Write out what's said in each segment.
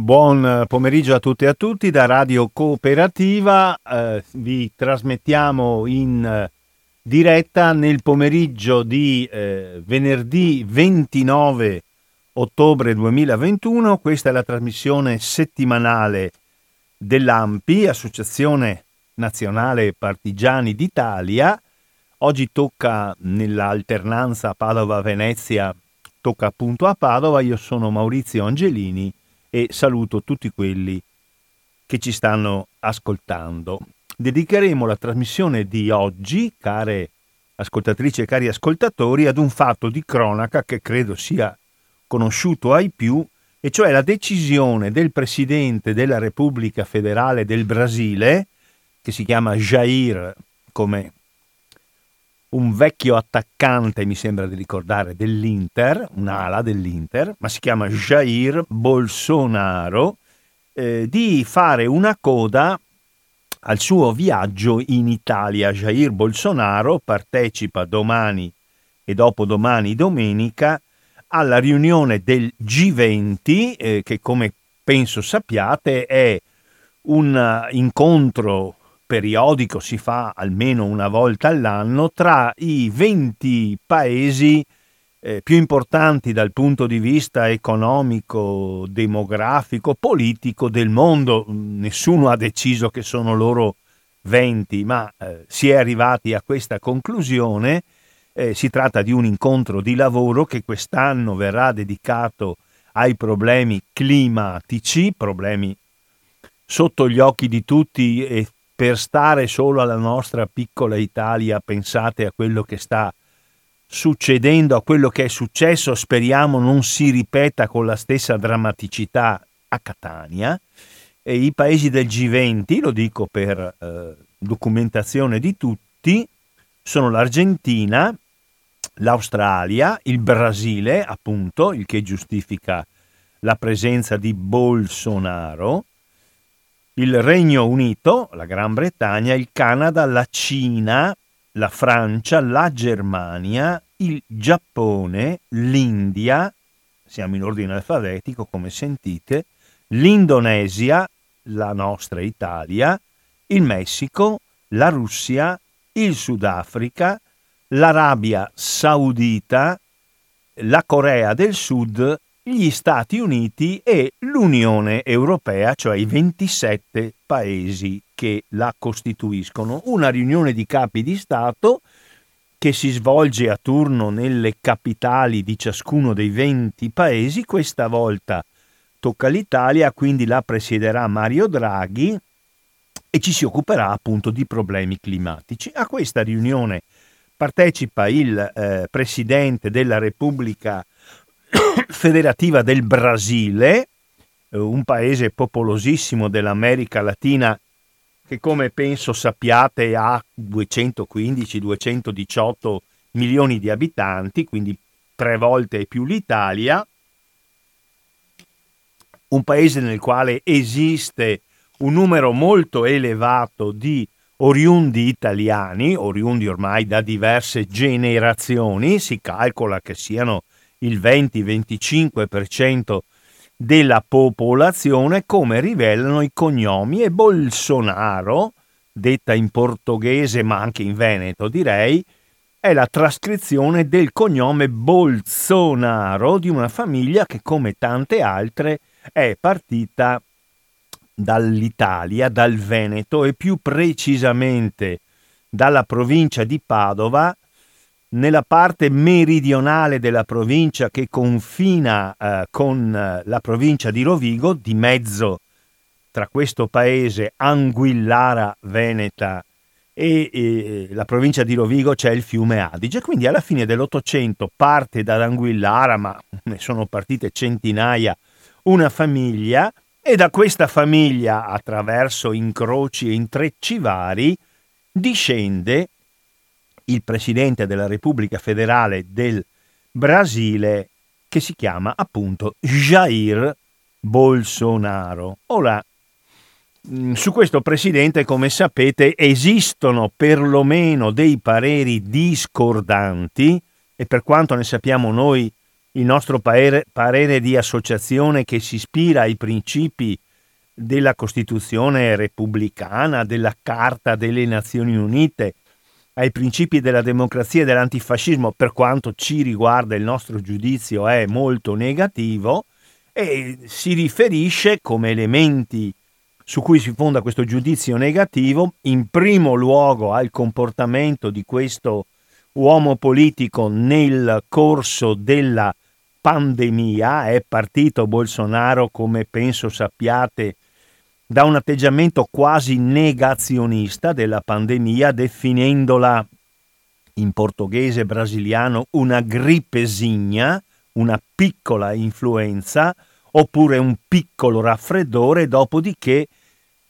Buon pomeriggio a tutti e a tutti da Radio Cooperativa. Eh, vi trasmettiamo in eh, diretta nel pomeriggio di eh, venerdì 29 ottobre 2021. Questa è la trasmissione settimanale dell'AMPI, Associazione Nazionale Partigiani d'Italia. Oggi tocca nell'alternanza Padova-Venezia, tocca appunto a Padova. Io sono Maurizio Angelini e saluto tutti quelli che ci stanno ascoltando. Dedicheremo la trasmissione di oggi, care ascoltatrici e cari ascoltatori, ad un fatto di cronaca che credo sia conosciuto ai più, e cioè la decisione del Presidente della Repubblica Federale del Brasile, che si chiama Jair, come un vecchio attaccante, mi sembra di ricordare, dell'Inter, un'ala dell'Inter, ma si chiama Jair Bolsonaro, eh, di fare una coda al suo viaggio in Italia. Jair Bolsonaro partecipa domani e dopodomani domenica alla riunione del G20, eh, che come penso sappiate è un incontro periodico, si fa almeno una volta all'anno, tra i 20 paesi eh, più importanti dal punto di vista economico, demografico, politico del mondo. Nessuno ha deciso che sono loro 20, ma eh, si è arrivati a questa conclusione. Eh, si tratta di un incontro di lavoro che quest'anno verrà dedicato ai problemi climatici, problemi sotto gli occhi di tutti e per stare solo alla nostra piccola Italia, pensate a quello che sta succedendo, a quello che è successo, speriamo non si ripeta con la stessa drammaticità a Catania. E I paesi del G20, lo dico per eh, documentazione di tutti, sono l'Argentina, l'Australia, il Brasile, appunto, il che giustifica la presenza di Bolsonaro, il Regno Unito, la Gran Bretagna, il Canada, la Cina, la Francia, la Germania, il Giappone, l'India, siamo in ordine alfabetico come sentite, l'Indonesia, la nostra Italia, il Messico, la Russia, il Sudafrica, l'Arabia Saudita, la Corea del Sud gli Stati Uniti e l'Unione Europea, cioè i 27 paesi che la costituiscono. Una riunione di capi di Stato che si svolge a turno nelle capitali di ciascuno dei 20 paesi. Questa volta tocca all'Italia, quindi la presiederà Mario Draghi e ci si occuperà appunto di problemi climatici. A questa riunione partecipa il eh, presidente della Repubblica federativa del Brasile, eh, un paese popolosissimo dell'America Latina che come penso sappiate ha 215-218 milioni di abitanti, quindi tre volte più l'Italia, un paese nel quale esiste un numero molto elevato di oriundi italiani, oriundi ormai da diverse generazioni, si calcola che siano il 20-25% della popolazione, come rivelano i cognomi, e Bolsonaro, detta in portoghese ma anche in veneto direi, è la trascrizione del cognome Bolsonaro di una famiglia che come tante altre è partita dall'Italia, dal Veneto e più precisamente dalla provincia di Padova nella parte meridionale della provincia che confina eh, con eh, la provincia di Rovigo, di mezzo tra questo paese Anguillara Veneta e, e la provincia di Rovigo c'è il fiume Adige, quindi alla fine dell'Ottocento parte da Anguillara, ma ne sono partite centinaia, una famiglia e da questa famiglia, attraverso incroci e intrecci vari, discende il presidente della Repubblica Federale del Brasile che si chiama appunto Jair Bolsonaro. Ora, mm, su questo presidente, come sapete, esistono perlomeno dei pareri discordanti e per quanto ne sappiamo noi il nostro parere, parere di associazione che si ispira ai principi della Costituzione repubblicana, della Carta delle Nazioni Unite, ai principi della democrazia e dell'antifascismo, per quanto ci riguarda il nostro giudizio è molto negativo e si riferisce come elementi su cui si fonda questo giudizio negativo, in primo luogo al comportamento di questo uomo politico nel corso della pandemia. È partito Bolsonaro, come penso sappiate, da un atteggiamento quasi negazionista della pandemia, definendola in portoghese brasiliano una grippesigna, una piccola influenza, oppure un piccolo raffreddore, dopodiché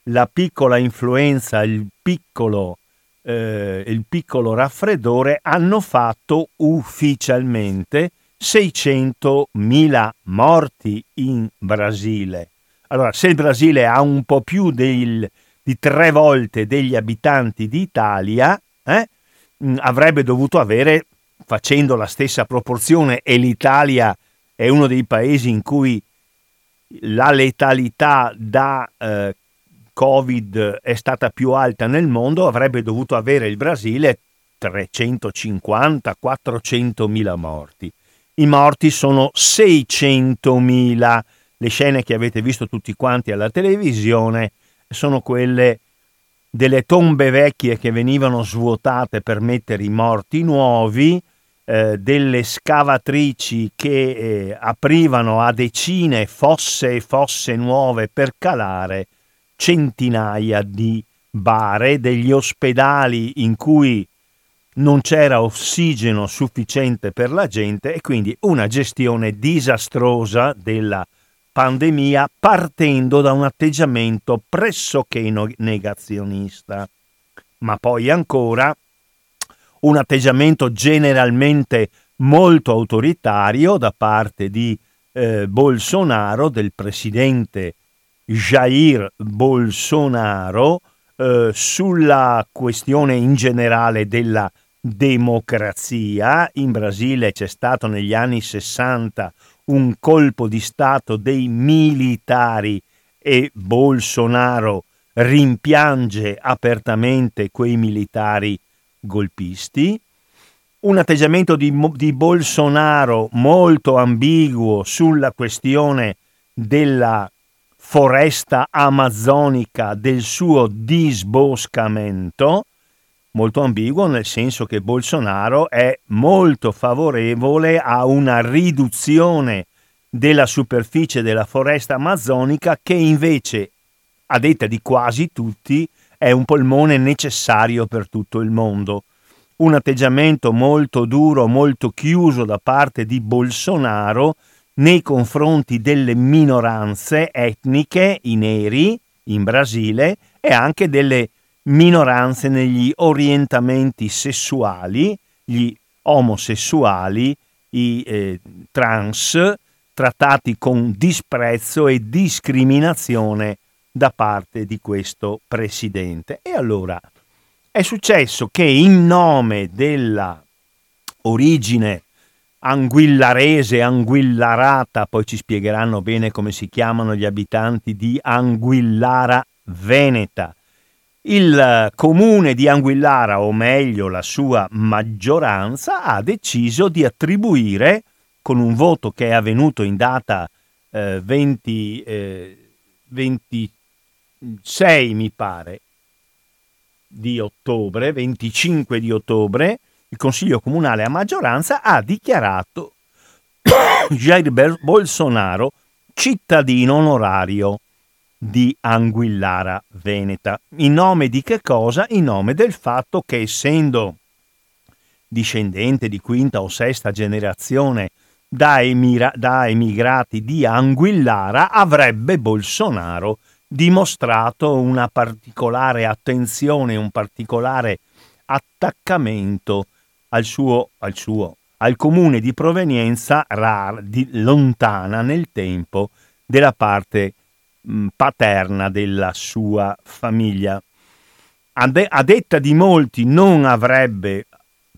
la piccola influenza, il piccolo, eh, il piccolo raffreddore hanno fatto ufficialmente 600.000 morti in Brasile. Allora, se il Brasile ha un po' più del, di tre volte degli abitanti d'Italia, eh, mm, avrebbe dovuto avere, facendo la stessa proporzione, e l'Italia è uno dei paesi in cui la letalità da eh, Covid è stata più alta nel mondo, avrebbe dovuto avere il Brasile 350-400 mila morti. I morti sono 600 mila le scene che avete visto tutti quanti alla televisione sono quelle delle tombe vecchie che venivano svuotate per mettere i morti nuovi, eh, delle scavatrici che eh, aprivano a decine fosse e fosse nuove per calare centinaia di bare, degli ospedali in cui non c'era ossigeno sufficiente per la gente e quindi una gestione disastrosa della pandemia partendo da un atteggiamento pressoché negazionista, ma poi ancora un atteggiamento generalmente molto autoritario da parte di eh, Bolsonaro, del presidente Jair Bolsonaro, eh, sulla questione in generale della democrazia. In Brasile c'è stato negli anni 60 un colpo di Stato dei militari e Bolsonaro rimpiange apertamente quei militari golpisti, un atteggiamento di, di, Bolsonaro molto ambiguo sulla questione della foresta amazzonica, del suo disboscamento, molto ambiguo nel senso che Bolsonaro è molto favorevole a una riduzione della superficie della foresta amazzonica che invece, a detta di quasi tutti, è un polmone necessario per tutto il mondo. Un atteggiamento molto duro, molto chiuso da parte di Bolsonaro nei confronti delle minoranze etniche, i neri in Brasile e anche delle minoranze negli orientamenti sessuali, gli omosessuali, i eh, trans, trattati con disprezzo e discriminazione da parte di questo presidente. E allora è successo che in nome della origine anguillarese, anguillarata, poi ci spiegheranno bene come si chiamano gli abitanti di Anguillara Veneta, il comune di Anguillara, o meglio la sua maggioranza, ha deciso di attribuire, con un voto che è avvenuto in data eh, 20, eh, 26, mi pare, di ottobre, 25 di ottobre, il Consiglio Comunale a maggioranza ha dichiarato Jair Bolsonaro cittadino onorario di Anguillara Veneta. In nome di che cosa? In nome del fatto che essendo discendente di quinta o sesta generazione da, emira- da emigrati di Anguillara, avrebbe Bolsonaro dimostrato una particolare attenzione, un particolare attaccamento al suo, al suo al comune di provenienza rar, di, lontana nel tempo della parte paterna della sua famiglia. A, de- a detta di molti non avrebbe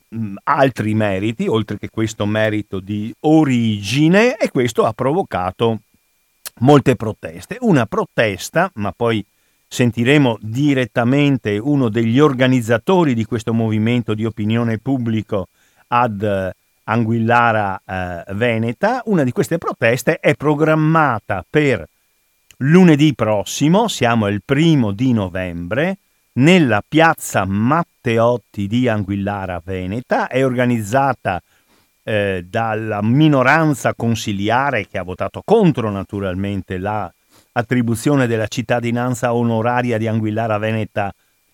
mh, altri meriti, oltre che questo merito di origine, e questo ha provocato molte proteste. Una protesta, ma poi sentiremo direttamente uno degli organizzatori di questo movimento di opinione pubblico ad eh, Anguillara eh, Veneta. Una di queste proteste è programmata per lunedì prossimo, siamo il primo di novembre, nella piazza Matteotti di Anguillara Veneta. È organizzata eh, dalla minoranza consiliare che ha votato contro naturalmente l'attribuzione della cittadinanza onoraria di Anguillara Veneta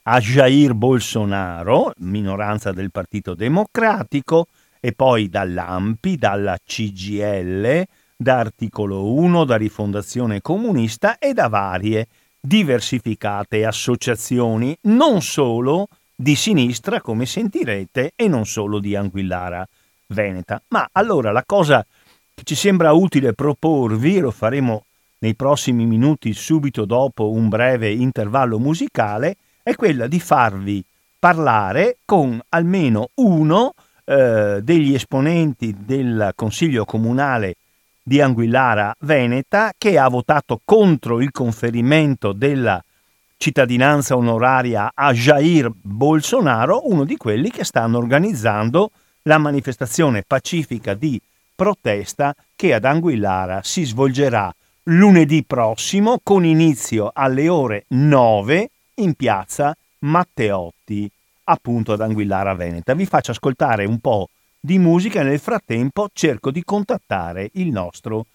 a Jair Bolsonaro, minoranza del Partito Democratico, e poi dall'AMPI, dalla CGL, da Articolo 1, da Rifondazione Comunista e da varie diversificate associazioni, non solo di sinistra, come sentirete, e non solo di Anguillara Veneta. Ma allora la cosa che ci sembra utile proporvi, lo faremo nei prossimi minuti subito dopo un breve intervallo musicale, è quella di farvi parlare con almeno uno eh, degli esponenti del Consiglio Comunale di Anguillara Veneta che ha votato contro il conferimento della cittadinanza onoraria a Jair Bolsonaro, uno di quelli che stanno organizzando la manifestazione pacifica di protesta che ad Anguillara si svolgerà lunedì prossimo con inizio alle ore 9 in piazza Matteotti, appunto ad Anguillara Veneta. Vi faccio ascoltare un po' di musica nel frattempo cerco di contattare il nostro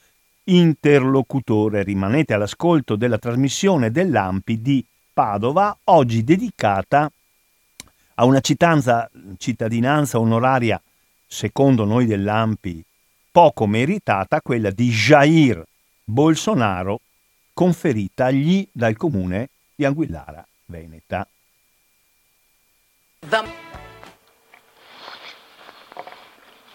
interlocutore. Rimanete all'ascolto della trasmissione dell'AMPI di Padova, oggi dedicata a una cittadinanza, cittadinanza onoraria, secondo noi dell'AMPI, poco meritata, quella di Jair Bolsonaro, conferitagli dal comune di Anguillara Veneta.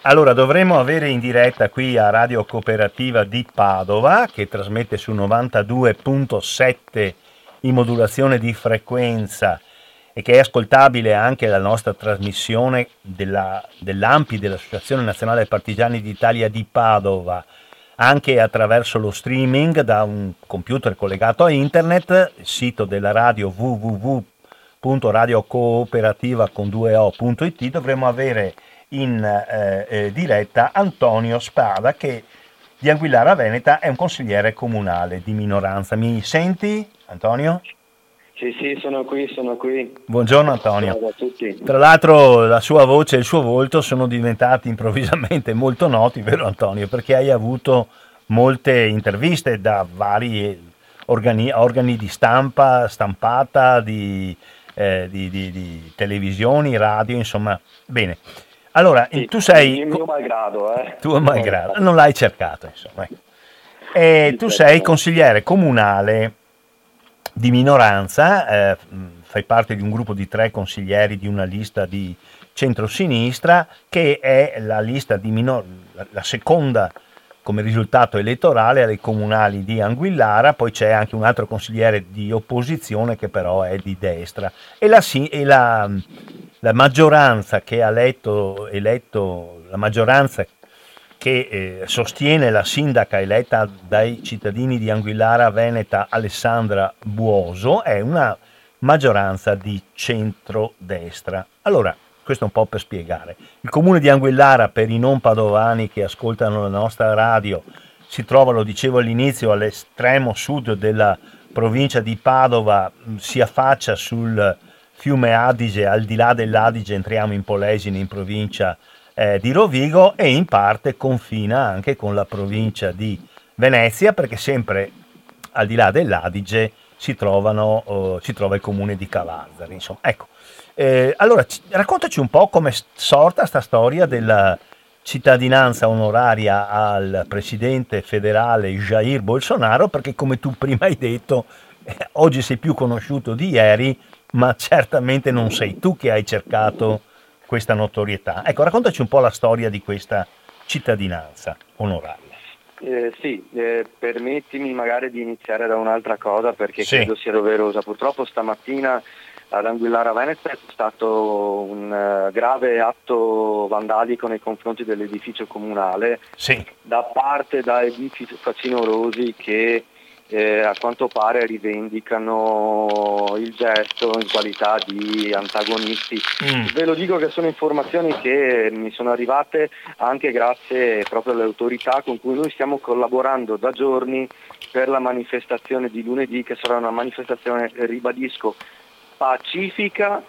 Allora, dovremmo avere in diretta qui a Radio Cooperativa di Padova, che trasmette su 92.7 in modulazione di frequenza e che è ascoltabile anche la nostra trasmissione della, dell'AMPI, dell'Associazione Nazionale Partigiani d'Italia di Padova, anche attraverso lo streaming da un computer collegato a internet, il sito della radio www.radiocooperativa con 2o.it, dovremmo avere in eh, eh, diretta Antonio Spada che di Anguillara Veneta è un consigliere comunale di minoranza. Mi senti Antonio? Sì, sì, sono qui, sono qui. Buongiorno Antonio. Ciao a tutti. Tra l'altro la sua voce e il suo volto sono diventati improvvisamente molto noti, vero Antonio? Perché hai avuto molte interviste da vari organi, organi di stampa, stampata, di, eh, di, di, di televisioni, radio, insomma. Bene, allora, sì, tu sei... Il mio malgrado, eh. Tuo malgrado, non l'hai cercato, insomma. E tu sei consigliere comunale di minoranza, eh, fai parte di un gruppo di tre consiglieri di una lista di centrosinistra che è la lista di minor... la seconda come risultato elettorale alle comunali di Anguillara, poi c'è anche un altro consigliere di opposizione che però è di destra. E la, e la, la maggioranza che ha letto, eletto, la maggioranza che eh, sostiene la sindaca eletta dai cittadini di Anguillara Veneta Alessandra Buoso è una maggioranza di centro-destra. Allora, questo un po' per spiegare. Il comune di Anguillara, per i non padovani che ascoltano la nostra radio, si trova, lo dicevo all'inizio, all'estremo sud della provincia di Padova, si affaccia sul fiume Adige, al di là dell'Adige entriamo in Polesine, in provincia eh, di Rovigo e in parte confina anche con la provincia di Venezia, perché sempre al di là dell'Adige si, trovano, oh, si trova il comune di Cavazzari. Insomma, ecco, eh, allora, c- raccontaci un po' come è sorta questa storia della cittadinanza onoraria al presidente federale Jair Bolsonaro, perché come tu prima hai detto, eh, oggi sei più conosciuto di ieri, ma certamente non sei tu che hai cercato questa notorietà. Ecco, raccontaci un po' la storia di questa cittadinanza onoraria. Eh, sì, eh, permettimi magari di iniziare da un'altra cosa perché sì. credo sia doverosa. Purtroppo stamattina ad Anguillara Veneta è stato un uh, grave atto vandalico nei confronti dell'edificio comunale sì. da parte da edifici facinorosi che eh, a quanto pare rivendicano il gesto in qualità di antagonisti. Mm. Ve lo dico che sono informazioni che mi sono arrivate anche grazie proprio alle autorità con cui noi stiamo collaborando da giorni per la manifestazione di lunedì che sarà una manifestazione, ribadisco, pacifica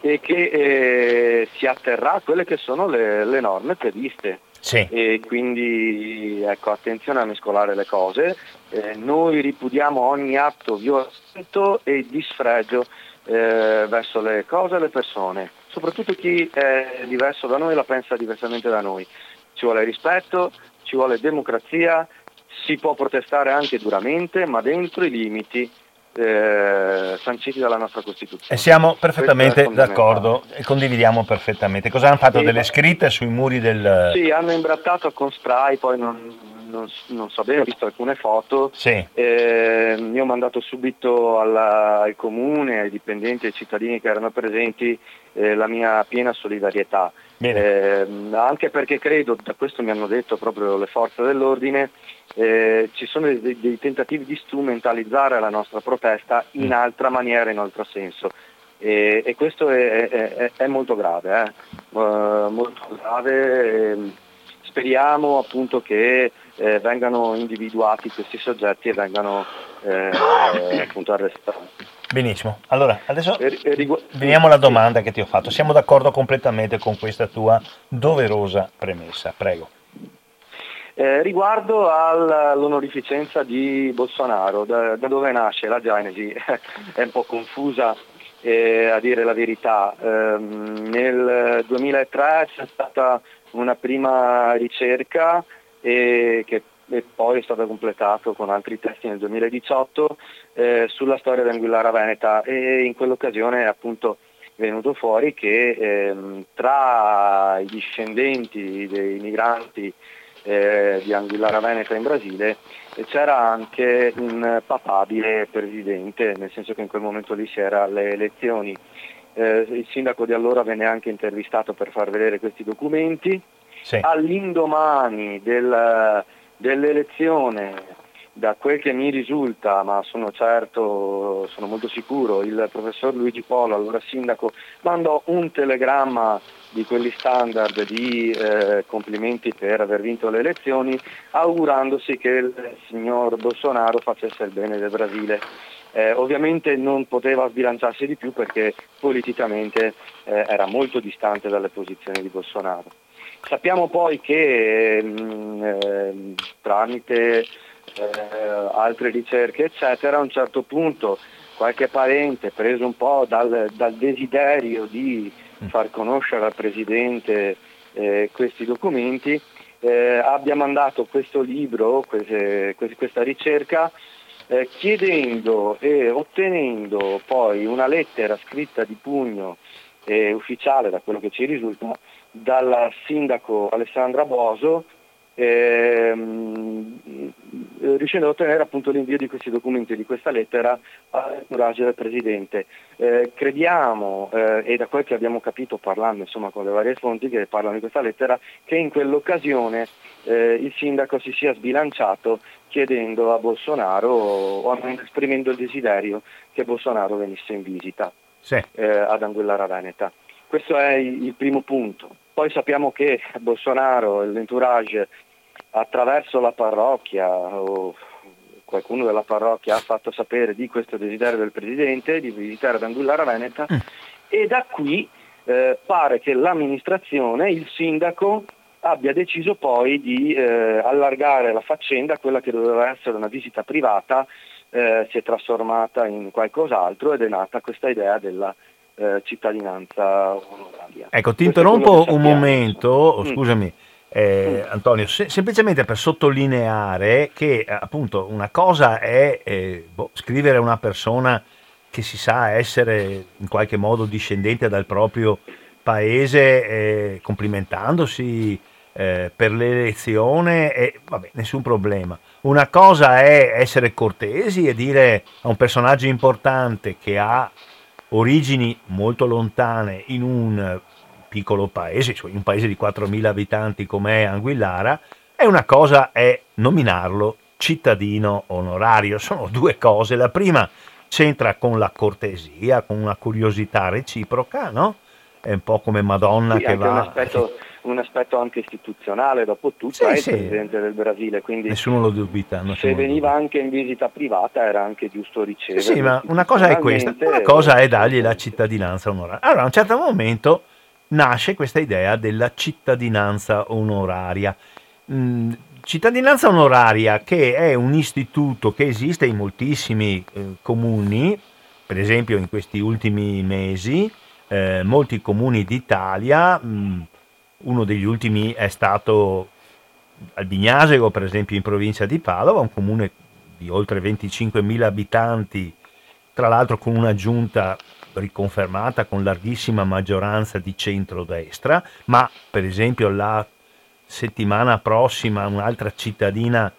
e che eh, si atterrà a quelle che sono le, le norme previste. Sì. E quindi ecco, attenzione a mescolare le cose. Eh, noi ripudiamo ogni atto violento e disfregio eh, verso le cose e le persone, soprattutto chi è diverso da noi e la pensa diversamente da noi. Ci vuole rispetto, ci vuole democrazia, si può protestare anche duramente, ma dentro i limiti eh, sanciti dalla nostra Costituzione. E siamo perfettamente d'accordo e condividiamo perfettamente. Cosa hanno fatto? Sì, delle scritte sui muri del... Sì, hanno imbrattato con spray, poi non, non, non so bene, ho visto alcune foto. Sì. Eh, io ho mandato subito alla, al comune, ai dipendenti, ai cittadini che erano presenti eh, la mia piena solidarietà. Eh, anche perché credo, da questo mi hanno detto proprio le forze dell'ordine, eh, ci sono dei, dei, tentativi di strumentalizzare la nostra protesta in mm. altra maniera, in altro senso. E, e questo è, è, è, molto grave, eh? uh, molto grave. Ehm, speriamo appunto che eh, vengano individuati questi soggetti e vengano eh, appunto arrestati. Benissimo, allora adesso veniamo alla domanda che ti ho fatto. Siamo d'accordo completamente con questa tua doverosa premessa, prego. Eh, riguardo all'onorificenza di Bolsonaro, da, da, dove nasce la genesi è un po' confusa eh, a dire la verità. Eh, nel 2003 c'è stata una prima ricerca che e poi è stato completato con altri testi nel 2018 eh, sulla storia dell'Anguillara Veneta e in quell'occasione è appunto venuto fuori che ehm, tra i discendenti dei migranti eh, di Anguillara Veneta in Brasile c'era anche un papabile presidente, nel senso che in quel momento lì si era alle elezioni. Eh, il sindaco di allora venne anche intervistato per far vedere questi documenti. Sì. All'indomani del dell'elezione, da quel che mi risulta, ma sono certo, sono molto sicuro, il professor Luigi Polo, allora sindaco, mandò un telegramma di quelli standard di eh, complimenti per aver vinto le elezioni, augurandosi che il signor Bolsonaro facesse il bene del Brasile. Eh, ovviamente non poteva sbilanciarsi di più perché politicamente eh, era molto distante dalle posizioni di Bolsonaro. Sappiamo poi che mh, mm, eh, tramite eh, altre ricerche eccetera a un certo punto qualche parente preso un po' dal, dal desiderio di mm. far conoscere al Presidente eh, questi documenti eh, abbia mandato questo libro, queste, questa ricerca eh, chiedendo e ottenendo poi una lettera scritta di pugno ufficiale da quello che ci risulta dal sindaco Alessandra Boso ehm, riuscendo ad ottenere appunto l'invio di questi documenti, di questa lettera all'entourage del Presidente. Eh, crediamo, eh, e da quel che abbiamo capito parlando insomma, con le varie fonti che parlano di questa lettera, che in quell'occasione eh, il sindaco si sia sbilanciato chiedendo a Bolsonaro o esprimendo il desiderio che Bolsonaro venisse in visita sì. Eh, ad Anguillara Veneta. Questo è il primo punto. Poi sappiamo che Bolsonaro e l'entourage attraverso la parrocchia o qualcuno della parrocchia ha fatto sapere di questo desiderio del Presidente di visitare ad Anguillara Veneta mm. e da qui eh, pare che l'amministrazione, il sindaco, abbia deciso poi di eh, allargare la faccenda, quella che doveva essere una visita privata, eh, si è trasformata in qualcos'altro ed è nata questa idea della eh, cittadinanza onoraria. Ecco, ti interrompo un momento, mm. scusami. Eh, mm. Antonio, se, semplicemente per sottolineare che appunto una cosa è eh, boh, scrivere a una persona che si sa essere in qualche modo discendente dal proprio paese, eh, complimentandosi eh, per l'elezione, e vabbè, nessun problema. Una cosa è essere cortesi e dire a un personaggio importante che ha origini molto lontane in un piccolo paese, cioè in un paese di 4.000 abitanti come è Anguillara, e una cosa è nominarlo cittadino onorario. Sono due cose. La prima c'entra con la cortesia, con una curiosità reciproca, no? È un po' come Madonna sì, che va... Un aspetto, un aspetto, anche istituzionale, dopo tutto, sì, è il presidente del Brasile, quindi nessuno lo dubita. Se veniva dubita. anche in visita privata era anche giusto ricevere. Sì, ma una cosa è questa, una cosa è dargli la cittadinanza onoraria. Allora, a un certo momento nasce questa idea della cittadinanza onoraria. Mm, cittadinanza onoraria che è un istituto che esiste in moltissimi eh, comuni, per esempio in questi ultimi mesi, eh, molti comuni d'Italia, mh, mm, uno degli ultimi è stato Albignasego, per esempio in provincia di Padova, un comune di oltre 25.000 abitanti, tra l'altro con una giunta riconfermata con larghissima maggioranza di centrodestra, ma per esempio la settimana prossima un'altra cittadina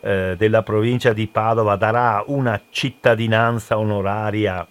eh, della provincia di Padova darà una cittadinanza onoraria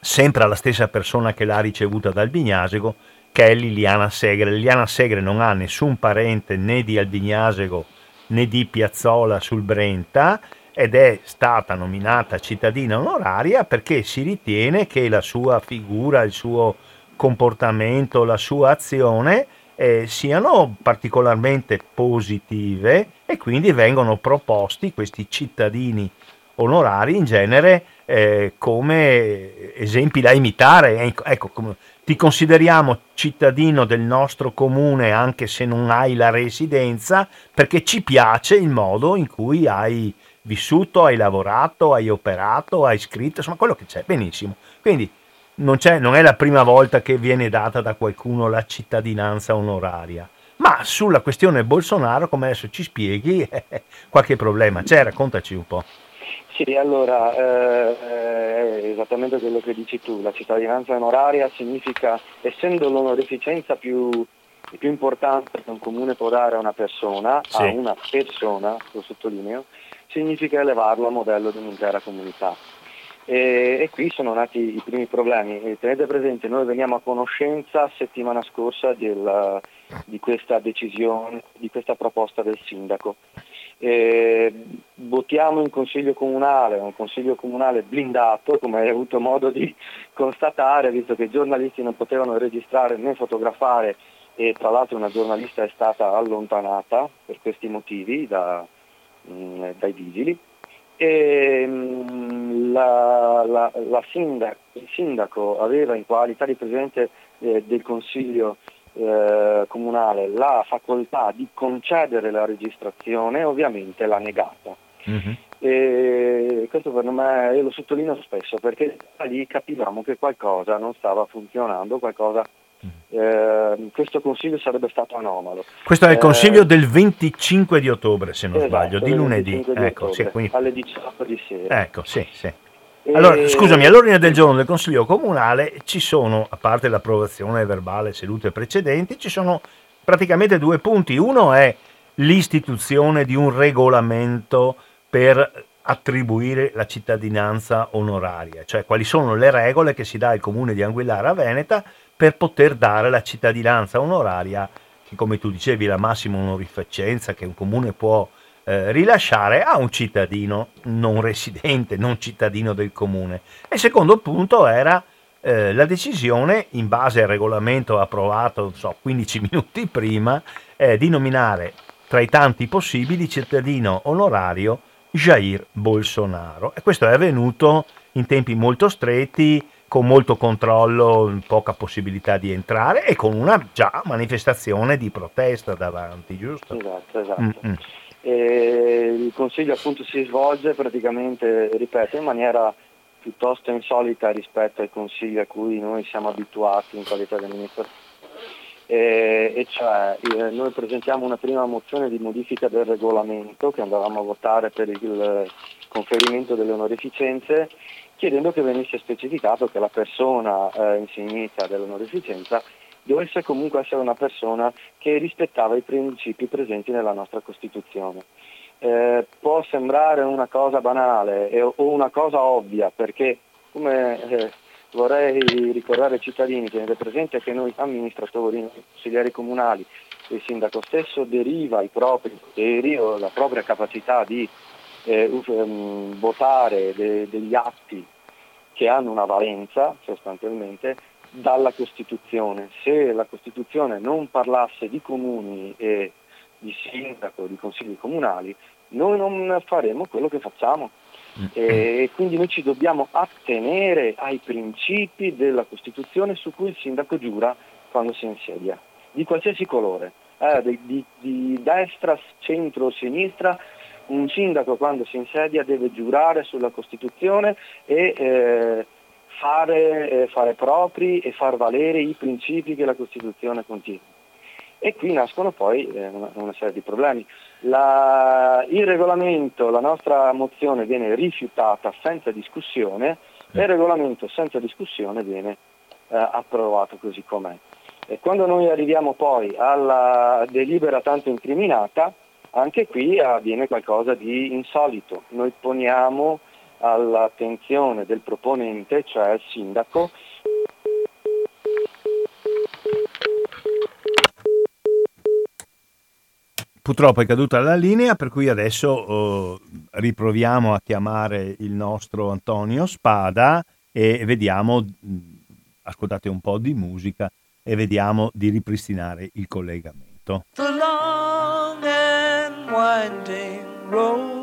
sempre alla stessa persona che l'ha ricevuta dal Bignasego, che è Liliana Segre. Liliana Segre non ha nessun parente né di Albignasego né di Piazzola sul Brenta ed è stata nominata cittadina onoraria perché si ritiene che la sua figura, il suo comportamento, la sua azione eh, siano particolarmente positive e quindi vengono proposti questi cittadini onorari in genere eh, come esempi da imitare. Ecco, ecco come, ti consideriamo cittadino del nostro comune anche se non hai la residenza perché ci piace il modo in cui hai vissuto, hai lavorato, hai operato, hai scritto, insomma quello che c'è, benissimo. Quindi non, non, è la prima volta che viene data da qualcuno la cittadinanza onoraria. Ma sulla questione Bolsonaro, come adesso ci spieghi, qualche problema c'è, raccontaci un po'. Sì, allora, eh, è esattamente quello che dici tu, la cittadinanza onoraria significa, essendo l'onorificenza più, più importante che un comune può dare a una persona, sì. a una persona, lo sottolineo, significa elevarlo a modello di un'intera comunità. E, e, qui sono nati i primi problemi. E tenete presente, noi veniamo a conoscenza settimana scorsa del, di questa decisione, di questa proposta del sindaco. E votiamo in consiglio comunale, un consiglio comunale blindato, come hai avuto modo di constatare, visto che i giornalisti non potevano registrare né fotografare e tra l'altro una giornalista è stata allontanata per questi motivi da, mh, dai vigili. E, mh, la, la, la sindaco, il sindaco aveva in qualità di presidente eh, del consiglio eh, comunale la facoltà di concedere la registrazione, ovviamente l'ha negata. Mm-hmm. E questo per me, io lo sottolineo spesso perché lì capivamo che qualcosa non stava funzionando, qualcosa eh, questo consiglio sarebbe stato anomalo. Questo è il consiglio eh, del 25 di ottobre, se non esatto, sbaglio, di lunedì, di ecco, ottobre, sì, quindi... alle 18 di sera. Ecco, sì, sì. Allora, scusami, all'ordine del giorno del Consiglio Comunale ci sono, a parte l'approvazione verbale sedute precedenti, ci sono praticamente due punti. Uno è l'istituzione di un regolamento per attribuire la cittadinanza onoraria, cioè quali sono le regole che si dà al comune di Anguillara Veneta per poter dare la cittadinanza onoraria, che come tu dicevi è la massima onorificenza che un comune può eh, rilasciare a un cittadino non residente, non cittadino del comune. E il secondo punto era eh, la decisione, in base al regolamento approvato so, 15 minuti prima, eh, di nominare tra i tanti possibili cittadino onorario Jair Bolsonaro. E questo è avvenuto in tempi molto stretti con molto controllo, poca possibilità di entrare e con una già manifestazione di protesta davanti, giusto? Esatto, esatto. Mm-hmm. il consiglio appunto si svolge praticamente, ripeto, in maniera piuttosto insolita rispetto ai consigli a cui noi siamo abituati in qualità di amministrazione. E, e cioè eh, noi presentiamo una prima mozione di modifica del regolamento che andavamo a votare per il conferimento delle onorificenze chiedendo che venisse specificato che la persona eh, insignita dell'onorificenza dovesse comunque essere una persona che rispettava i principi presenti nella nostra Costituzione. Eh, può sembrare una cosa banale o una cosa ovvia perché come eh, vorrei ricordare ai cittadini, tenere presente che noi amministratori, consiglieri comunali il sindaco stesso deriva i propri poteri o la propria capacità di eh, um, votare de- degli atti che hanno una valenza sostanzialmente dalla Costituzione. Se la Costituzione non parlasse di comuni e di sindaco, di consigli comunali, noi non faremo quello che facciamo. Mm. E quindi noi ci dobbiamo attenere ai principi della Costituzione su cui il sindaco giura quando si insedia, di qualsiasi colore, eh, di, di, di destra, centro o sinistra, un sindaco quando si insedia deve giurare sulla Costituzione e eh, fare, eh, fare propri e far valere i principi che la Costituzione contiene. E qui nascono poi eh, una, serie di problemi. La, il regolamento, la nostra mozione viene rifiutata senza discussione e il regolamento senza discussione viene eh, approvato così com'è. E quando noi arriviamo poi alla delibera tanto incriminata, anche qui avviene qualcosa di insolito. Noi poniamo all'attenzione del proponente, cioè il sindaco, Purtroppo è caduta la linea, per cui adesso uh, riproviamo a chiamare il nostro Antonio Spada e vediamo, ascoltate un po' di musica e vediamo di ripristinare il collegamento. The long and winding road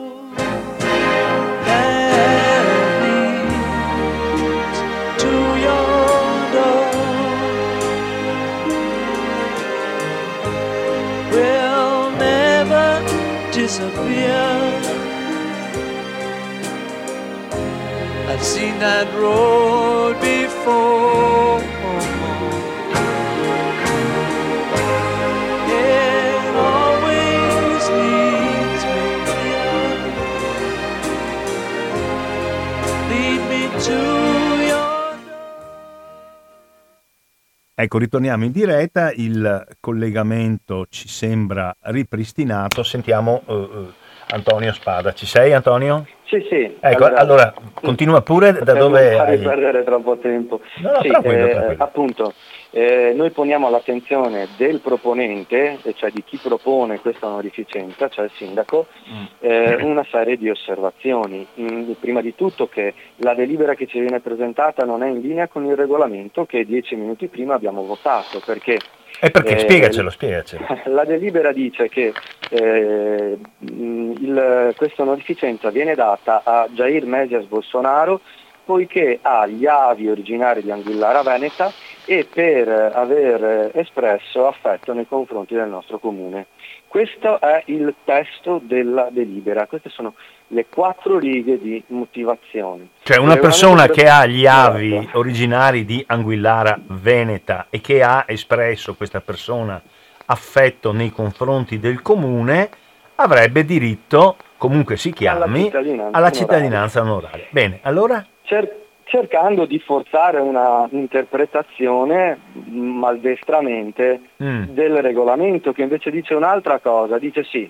disappear. I've seen that road before. It always leads me the other. Lead me to Ecco, ritorniamo in diretta, il collegamento ci sembra ripristinato. Sentiamo uh, uh, Antonio Spada. Ci sei Antonio? Sì, sì. Ecco, allora, allora continua pure da dove... Non hai... perdere troppo tempo. No, no, sì, tranquillo, eh, tranquillo. Appunto, eh, noi poniamo all'attenzione del proponente, cioè di chi propone questa onorificenza, cioè il sindaco, mm. eh, una serie di osservazioni. Mm, prima di tutto che la delibera che ci viene presentata non è in linea con il regolamento che dieci minuti prima abbiamo votato, perché e perché? Eh, spiegacelo, spiegacelo. La delibera dice che eh, il, questa onorificenza viene data a Jair Mesias Bolsonaro poiché ha gli avi originari di Anguillara Veneta e per aver espresso affetto nei confronti del nostro comune. Questo è il testo della delibera, queste sono le quattro righe di motivazione. Cioè una persona che ha gli avi esatto. originari di Anguillara Veneta e che ha espresso questa persona affetto nei confronti del comune avrebbe diritto, comunque si chiami, alla cittadinanza, alla cittadinanza onoraria. Bene, allora? Cer- cercando di forzare una interpretazione maldestramente mm. del regolamento che invece dice un'altra cosa, dice sì,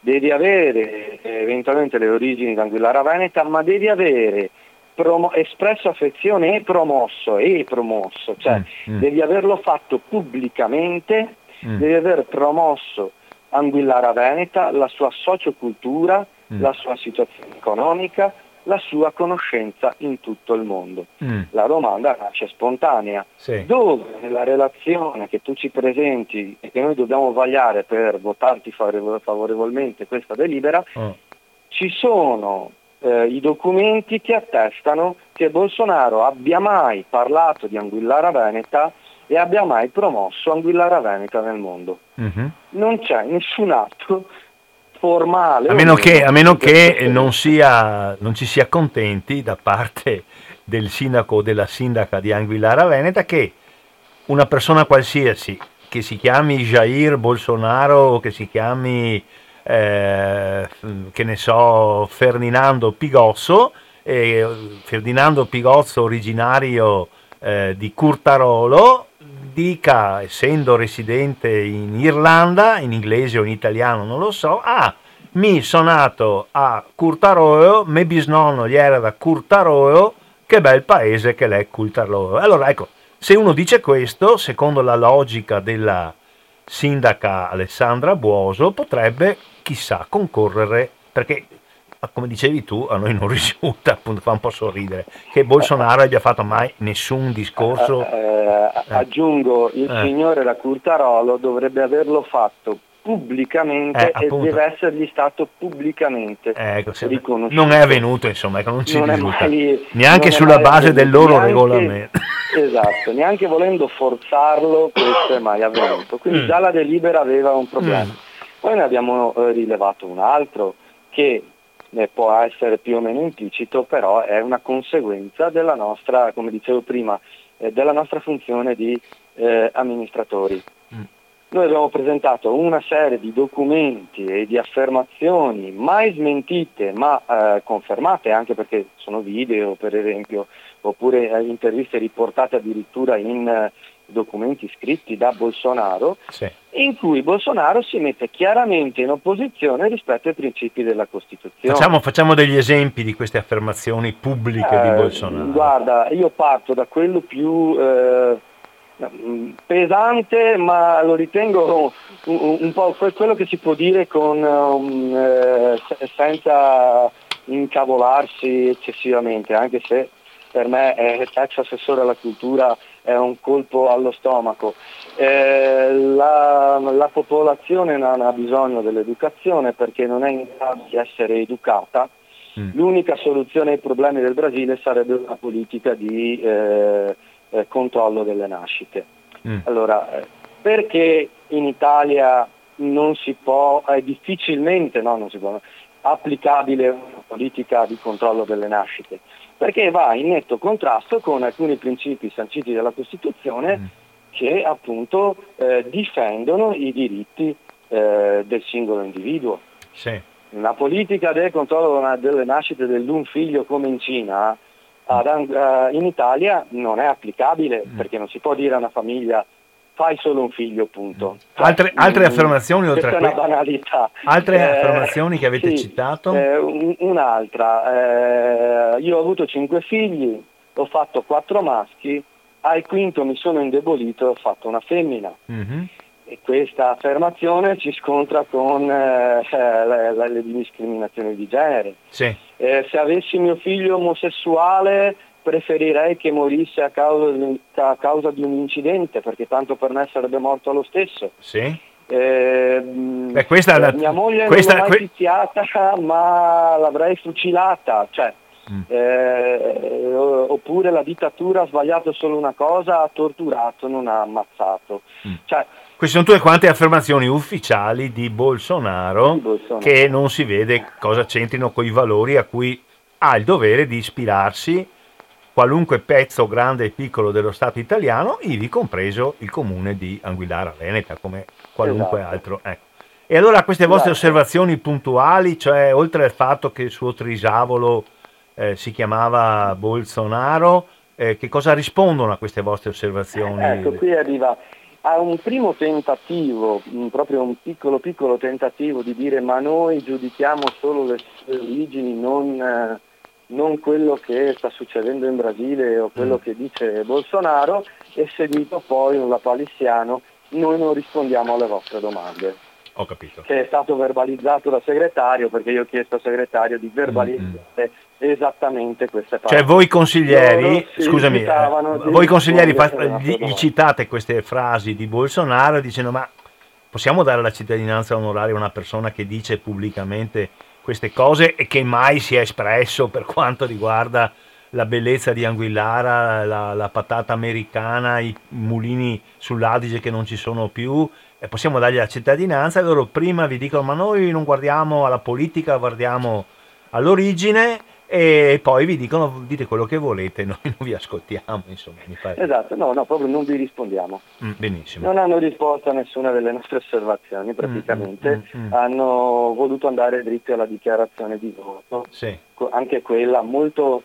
devi avere eh, eventualmente le origini d'Anguillara Veneta, ma devi avere promo- espresso affezione e promosso, e promosso, cioè mm. Mm. devi averlo fatto pubblicamente, mm. devi aver promosso Anguillara Veneta, la sua sociocultura, mm. la sua situazione economica, la sua conoscenza in tutto il mondo. Mm. La domanda nasce spontanea. Sì. Dove nella relazione che tu ci presenti e che noi dobbiamo vagliare per votarti favorevolmente questa delibera, oh. ci sono eh, i documenti che attestano che Bolsonaro abbia mai parlato di Anguillara Veneta e abbia mai promosso Anguillara Veneta nel mondo. Mm-hmm. Non c'è nessun atto formale. A meno che, a meno che non, sia, non ci si accontenti da parte del sindaco o della sindaca di Anguillara Veneta che una persona qualsiasi che si chiami Jair Bolsonaro che si chiami eh, che ne so Ferdinando Pigosso eh, Ferdinando Pigozzo originario eh, di Curtarolo dica, essendo residente in Irlanda, in inglese o in italiano non lo so, ah, mi sono nato a Curtaroeo, me bisnonno gli era da Curtaroeo, che bel paese che l'è Cultarlo. Allora ecco, se uno dice questo, secondo la logica della sindaca Alessandra Buoso, potrebbe, chissà, concorrere, perché come dicevi tu, a noi non risulta, appunto fa un po' sorridere, che Bolsonaro abbia fatto mai nessun discorso. Eh, eh, aggiungo, il eh. signore da Curtarolo dovrebbe averlo fatto pubblicamente eh, e deve essergli stato pubblicamente ecco, riconosciuto. Non è avvenuto, insomma, ecco, non ci non risulta. Mai, neanche sulla base avvenuto, del loro neanche, regolamento. Esatto, neanche volendo forzarlo questo è mai avvenuto. Quindi mm. già la delibera aveva un problema. Mm. Poi ne abbiamo eh, rilevato un altro che eh, può essere più o meno implicito, però è una conseguenza della nostra, come dicevo prima, eh, della nostra funzione di eh, amministratori. Mm. Noi abbiamo presentato una serie di documenti e di affermazioni mai smentite ma eh, confermate anche perché sono video per esempio oppure eh, interviste riportate addirittura in documenti scritti da Bolsonaro sì. in cui Bolsonaro si mette chiaramente in opposizione rispetto ai principi della Costituzione. Facciamo, facciamo degli esempi di queste affermazioni pubbliche di Bolsonaro. Guarda, io parto da quello più pesante ma lo ritengo un, un, po' quello che si può dire con, um, eh, senza incavolarsi eccessivamente, anche se per me eh, ex assessore alla cultura è un colpo allo stomaco. Eh, la, la, popolazione non ha bisogno dell'educazione perché non è in grado di essere educata. Mm. L'unica soluzione ai problemi del Brasile sarebbe una politica di eh, eh, controllo delle nascite. Mm. Allora, eh, perché in Italia non si può, è difficilmente no, non si può, applicabile una politica di controllo delle nascite? Perché va in netto contrasto con alcuni principi sanciti dalla Costituzione mm. che appunto eh, difendono i diritti eh, del singolo individuo. Sì. Una politica del controllo delle nascite dell'un figlio come in Cina uh, in Italia non è applicabile mm. perché non si può dire a una famiglia fai solo un figlio, punto. Cioè, altre, altre, affermazioni oltre a questa è una banalità. Altre eh, affermazioni che avete sì, citato? Eh, un, un'altra. Eh, io ho avuto cinque figli, ho fatto quattro maschi, al quinto mi sono indebolito e ho fatto una femmina. Mm-hmm. E questa affermazione si scontra con eh, le, le, le, discriminazioni di genere. Sì. Eh, se avessi mio figlio omosessuale preferirei che morisse a causa, di, a causa, di, un incidente, perché tanto per me sarebbe morto lo stesso. Sì. Eh, Beh, questa la... Mia moglie questa, non l'ho mai que... picchiata, ma l'avrei fucilata. Cioè, mm. eh, oppure la dittatura ha sbagliato solo una cosa, ha torturato, non ha ammazzato. Mm. Cioè, queste sono tutte quante affermazioni ufficiali di Bolsonaro, Bolsonaro, che non si vede cosa c'entrino con i valori a cui ha il dovere di ispirarsi qualunque pezzo grande e piccolo dello Stato italiano, ivi compreso il comune di Anguillara Veneta, come qualunque esatto. altro. Ecco. E allora queste vostre esatto. osservazioni puntuali, cioè oltre al fatto che il suo trisavolo eh, si chiamava Bolsonaro, eh, che cosa rispondono a queste vostre osservazioni? ecco, qui arriva a un primo tentativo, proprio un piccolo piccolo tentativo di dire ma noi giudichiamo solo le sue origini, non, eh, non quello che sta succedendo in Brasile o quello mm. che dice Bolsonaro, e seguito poi un lapalissiano, noi non rispondiamo alle vostre domande. Ho capito. Che è stato verbalizzato dal segretario perché io ho chiesto al segretario di verbalizzare mm-hmm. esattamente queste parole. Cioè voi consiglieri, scusami, eh, voi consiglieri fa, gli, gli citate queste frasi di Bolsonaro dicendo ma possiamo dare la cittadinanza onoraria a una persona che dice pubblicamente queste cose e che mai si è espresso per quanto riguarda la bellezza di Anguillara, la, la patata americana, i mulini sull'Adige che non ci sono più, e possiamo dargli la cittadinanza. Loro prima vi dicono ma noi non guardiamo alla politica, guardiamo all'origine e poi vi dicono dite quello che volete, noi non vi ascoltiamo, insomma, mi pare. Esatto, no, no, proprio non vi rispondiamo. Mm, benissimo. Non hanno risposto a nessuna delle nostre osservazioni, mm, praticamente mm, mm, mm, hanno voluto andare dritti alla dichiarazione di voto, sì. anche quella molto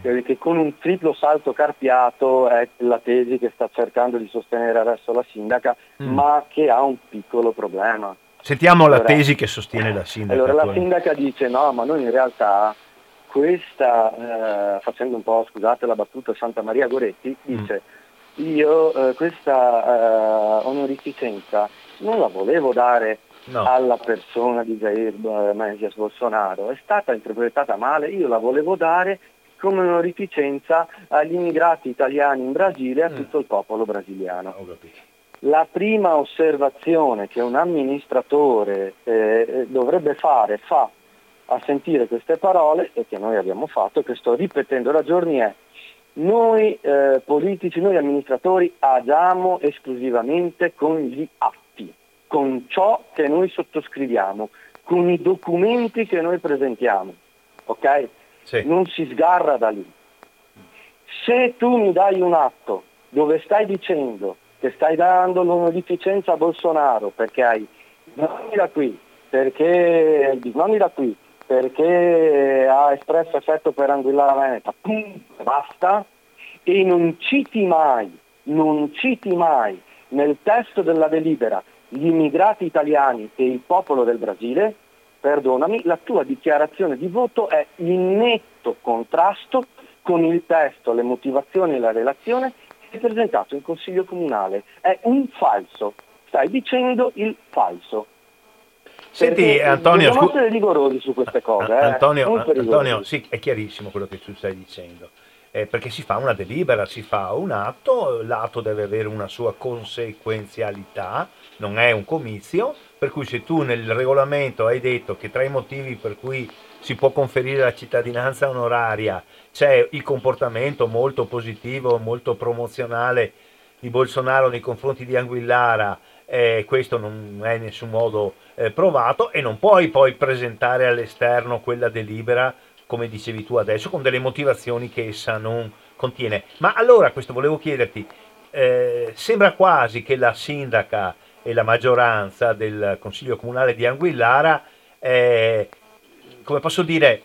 che con un triplo salto carpiato è la tesi che sta cercando di sostenere adesso la sindaca, mm. ma che ha un piccolo problema. Sentiamo allora, la tesi che sostiene la sindaca. Allora la sindaca dice no, ma noi in realtà questa, eh, facendo un po', scusate la battuta, Santa Maria Goretti, mm. dice mm. io eh, questa eh, onorificenza non la volevo dare no. alla persona di Jair Messias Bolsonaro, è stata interpretata male, io la volevo dare come onorificenza agli immigrati italiani in Brasile e a mm. tutto il popolo brasiliano. La prima osservazione che un amministratore eh, dovrebbe fare, fa a sentire queste parole e che noi abbiamo fatto, che sto ripetendo da giorni, è noi eh, politici, noi amministratori agiamo esclusivamente con gli atti, con ciò che noi sottoscriviamo, con i documenti che noi presentiamo. Ok? Sì. Non si sgarra da lì. Se tu mi dai un atto dove stai dicendo che stai dando l'onorificenza a Bolsonaro perché hai bisogni da qui, perché hai da qui, perché ha espresso effetto per Anguillara Veneta, pum, basta, e non citi mai, non citi mai nel testo della delibera gli immigrati italiani e il popolo del Brasile, perdonami, la tua dichiarazione di voto è in netto contrasto con il testo, le motivazioni e la relazione che hai presentato in Consiglio Comunale. È un falso, stai dicendo il falso. Senti Antonio, dobbiamo essere rigorosi su queste cose. Eh? Antonio, Antonio, sì, è chiarissimo quello che tu stai dicendo. Eh, perché si fa una delibera, si fa un atto, l'atto deve avere una sua conseguenzialità, non è un comizio, per cui se tu nel regolamento hai detto che tra i motivi per cui si può conferire la cittadinanza onoraria c'è il comportamento molto positivo, molto promozionale di Bolsonaro nei confronti di Anguillara, eh, questo non è in nessun modo eh, provato e non puoi poi presentare all'esterno quella delibera, come dicevi tu adesso, con delle motivazioni che essa non contiene. Ma allora, questo volevo chiederti, eh, sembra quasi che la sindaca e la maggioranza del Consiglio Comunale di Anguillara, eh, come posso dire,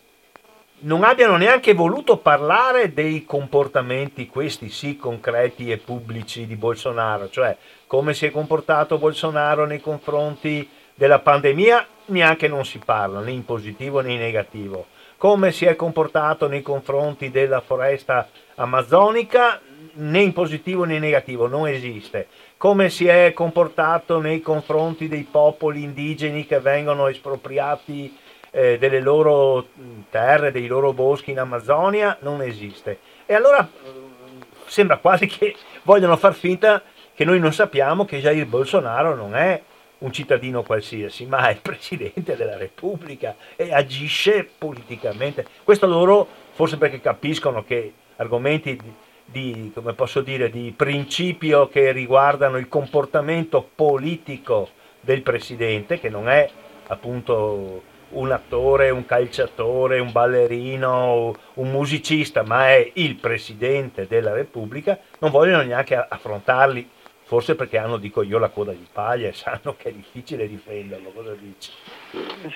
non abbiano neanche voluto parlare dei comportamenti, questi sì concreti e pubblici di Bolsonaro, cioè come si è comportato Bolsonaro nei confronti della pandemia, neanche non si parla, né in positivo né in negativo. Come si è comportato nei confronti della foresta amazzonica, né in positivo né in negativo, non esiste. Come si è comportato nei confronti dei popoli indigeni che vengono espropriati eh, delle loro terre, dei loro boschi in Amazzonia, non esiste. E allora sembra quasi che vogliano far finta che noi non sappiamo che Jair Bolsonaro non è un cittadino qualsiasi, ma è il Presidente della Repubblica e agisce politicamente. Questo loro, forse perché capiscono che argomenti di, come posso dire, di principio che riguardano il comportamento politico del Presidente, che non è appunto un attore, un calciatore, un ballerino, un musicista, ma è il Presidente della Repubblica, non vogliono neanche affrontarli, forse perché hanno, dico io, la coda di paglia e sanno che è difficile difenderlo. Cosa dici?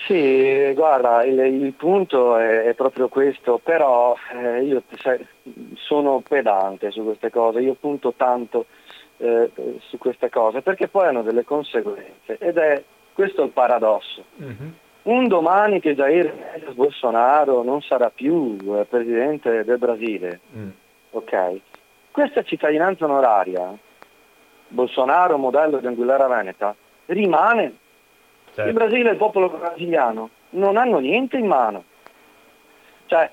Sì, guarda, il, il punto è, è, proprio questo, però eh, io sai, sono pedante su queste cose, io punto tanto eh, su queste cose perché poi hanno delle conseguenze ed è questo il paradosso. Mm-hmm un domani che Jair Bolsonaro non sarà più eh, presidente del Brasile, mm. ok? Questa cittadinanza onoraria, Bolsonaro modello di Anguillara Veneta, rimane. Certo. Il Brasile e il popolo brasiliano non hanno niente in mano. Cioè,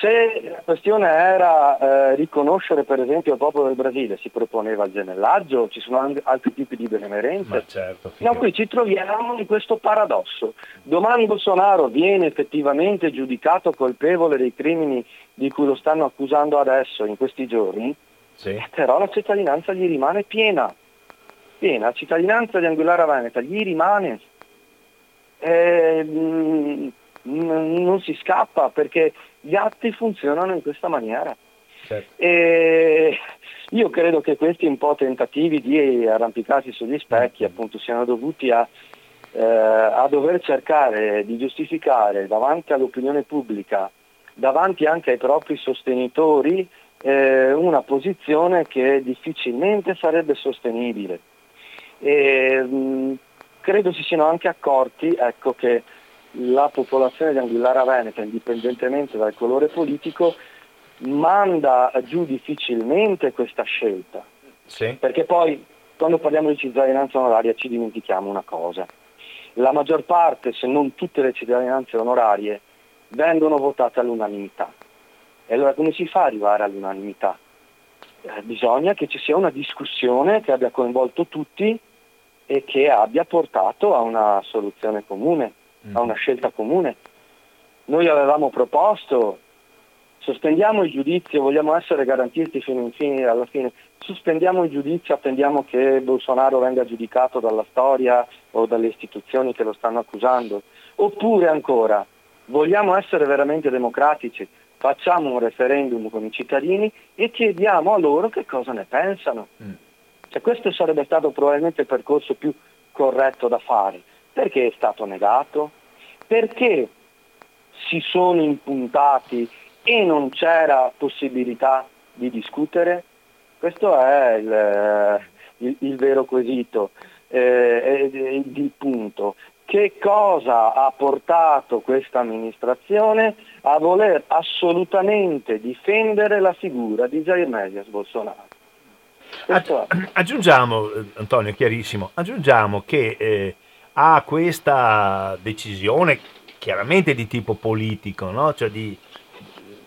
se la questione era eh, riconoscere per esempio il popolo del Brasile, si proponeva il gemellaggio, ci sono anche altri tipi di benemerenze. Certo, no, qui ci troviamo in questo paradosso. Domani Bolsonaro viene effettivamente giudicato colpevole dei crimini di cui lo stanno accusando adesso, in questi giorni, sì. però la cittadinanza gli rimane piena. Piena, la cittadinanza di Anguillara Veneta gli rimane. Eh, mh, non si scappa perché gli atti funzionano in questa maniera. Certo. io credo che questi un po' tentativi di arrampicarsi sugli specchi appunto siano dovuti a, eh, a dover cercare di giustificare davanti all'opinione pubblica, davanti anche ai propri sostenitori, eh, una posizione che difficilmente sarebbe sostenibile. E, mh, credo si siano anche accorti ecco, che la popolazione di Anguillara Veneta, indipendentemente dal colore politico, manda giù difficilmente questa scelta. Sì. Perché poi quando parliamo di cittadinanza onoraria ci dimentichiamo una cosa. La maggior parte, se non tutte le cittadinanze onorarie, vengono votate all'unanimità. E allora come si fa ad arrivare all'unanimità? Eh, bisogna che ci sia una discussione che abbia coinvolto tutti e che abbia portato a una soluzione comune. A una scelta comune. Noi avevamo proposto, sospendiamo il giudizio, vogliamo essere garantisti fino in fine, alla fine, sospendiamo il giudizio, attendiamo che Bolsonaro venga giudicato dalla storia o dalle istituzioni che lo stanno accusando, oppure ancora, vogliamo essere veramente democratici, facciamo un referendum con i cittadini e chiediamo a loro che cosa ne pensano. Mm. Cioè, questo sarebbe stato probabilmente il percorso più corretto da fare. Perché è stato negato? Perché si sono impuntati e non c'era possibilità di discutere? Questo è il, il, il vero quesito, eh, il punto che cosa ha portato questa amministrazione a voler assolutamente difendere la figura di Jair Mesias Bolsonaro. aggiungiamo, eh, Antonio, chiarissimo, aggiungiamo che eh, a questa decisione chiaramente di tipo politico, no? cioè di,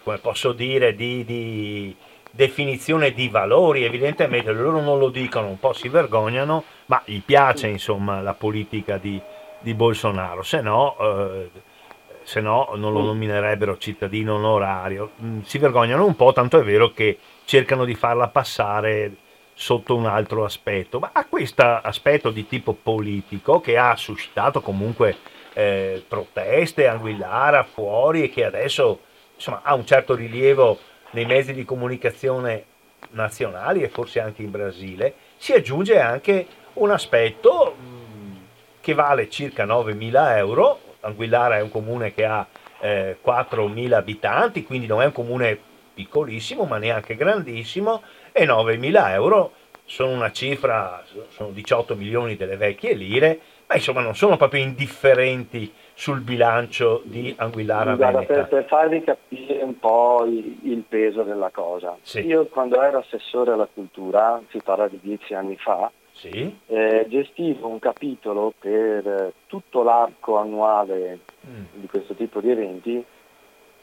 come posso dire, di, di definizione di valori, evidentemente loro non lo dicono, un po' si vergognano, ma gli piace insomma la politica di, di Bolsonaro, se no, eh, se no non lo mm. nominerebbero cittadino onorario. Mm, si vergognano un po', tanto è vero che cercano di farla passare sotto un altro aspetto, ma ha questo aspetto di tipo politico che ha suscitato comunque eh, proteste, Anguillara fuori e che adesso insomma, ha un certo rilievo nei mezzi di comunicazione nazionali e forse anche in Brasile, si aggiunge anche un aspetto che vale circa 9.000 euro. Anguillara è un comune che ha eh, 4.000 abitanti, quindi non è un comune piccolissimo, ma neanche grandissimo, e 9.000 euro sono una cifra, sono 18 milioni delle vecchie lire, ma insomma non sono proprio indifferenti sul bilancio di Anguillara Guarda, per, per, farvi capire un po' il, il peso della cosa. Sì. Io quando ero assessore alla cultura, si parla di dieci anni fa, sì. Eh, gestivo un capitolo per eh, tutto l'arco annuale mm. di questo tipo di eventi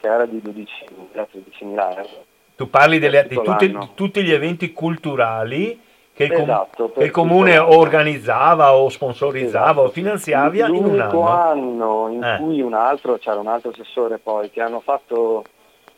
che era di 12.000-13.000 euro. Tu parli delle, di, tutti, tutti gli eventi culturali che il, esatto, che il comune organizzava o sponsorizzava esatto. o finanziava in un anno. anno in eh. cui un altro, c'era un altro assessore poi, che hanno fatto,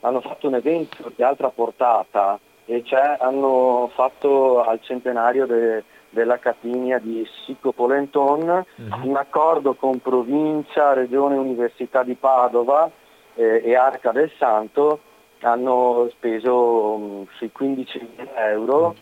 hanno fatto un evento di altra portata e cioè hanno fatto al centenario de, della Capinia di Sicco Polenton, uh-huh. in accordo con provincia, regione, università di Padova eh, e Arca del Santo, hanno speso um, sui 15.000 euro uh-huh.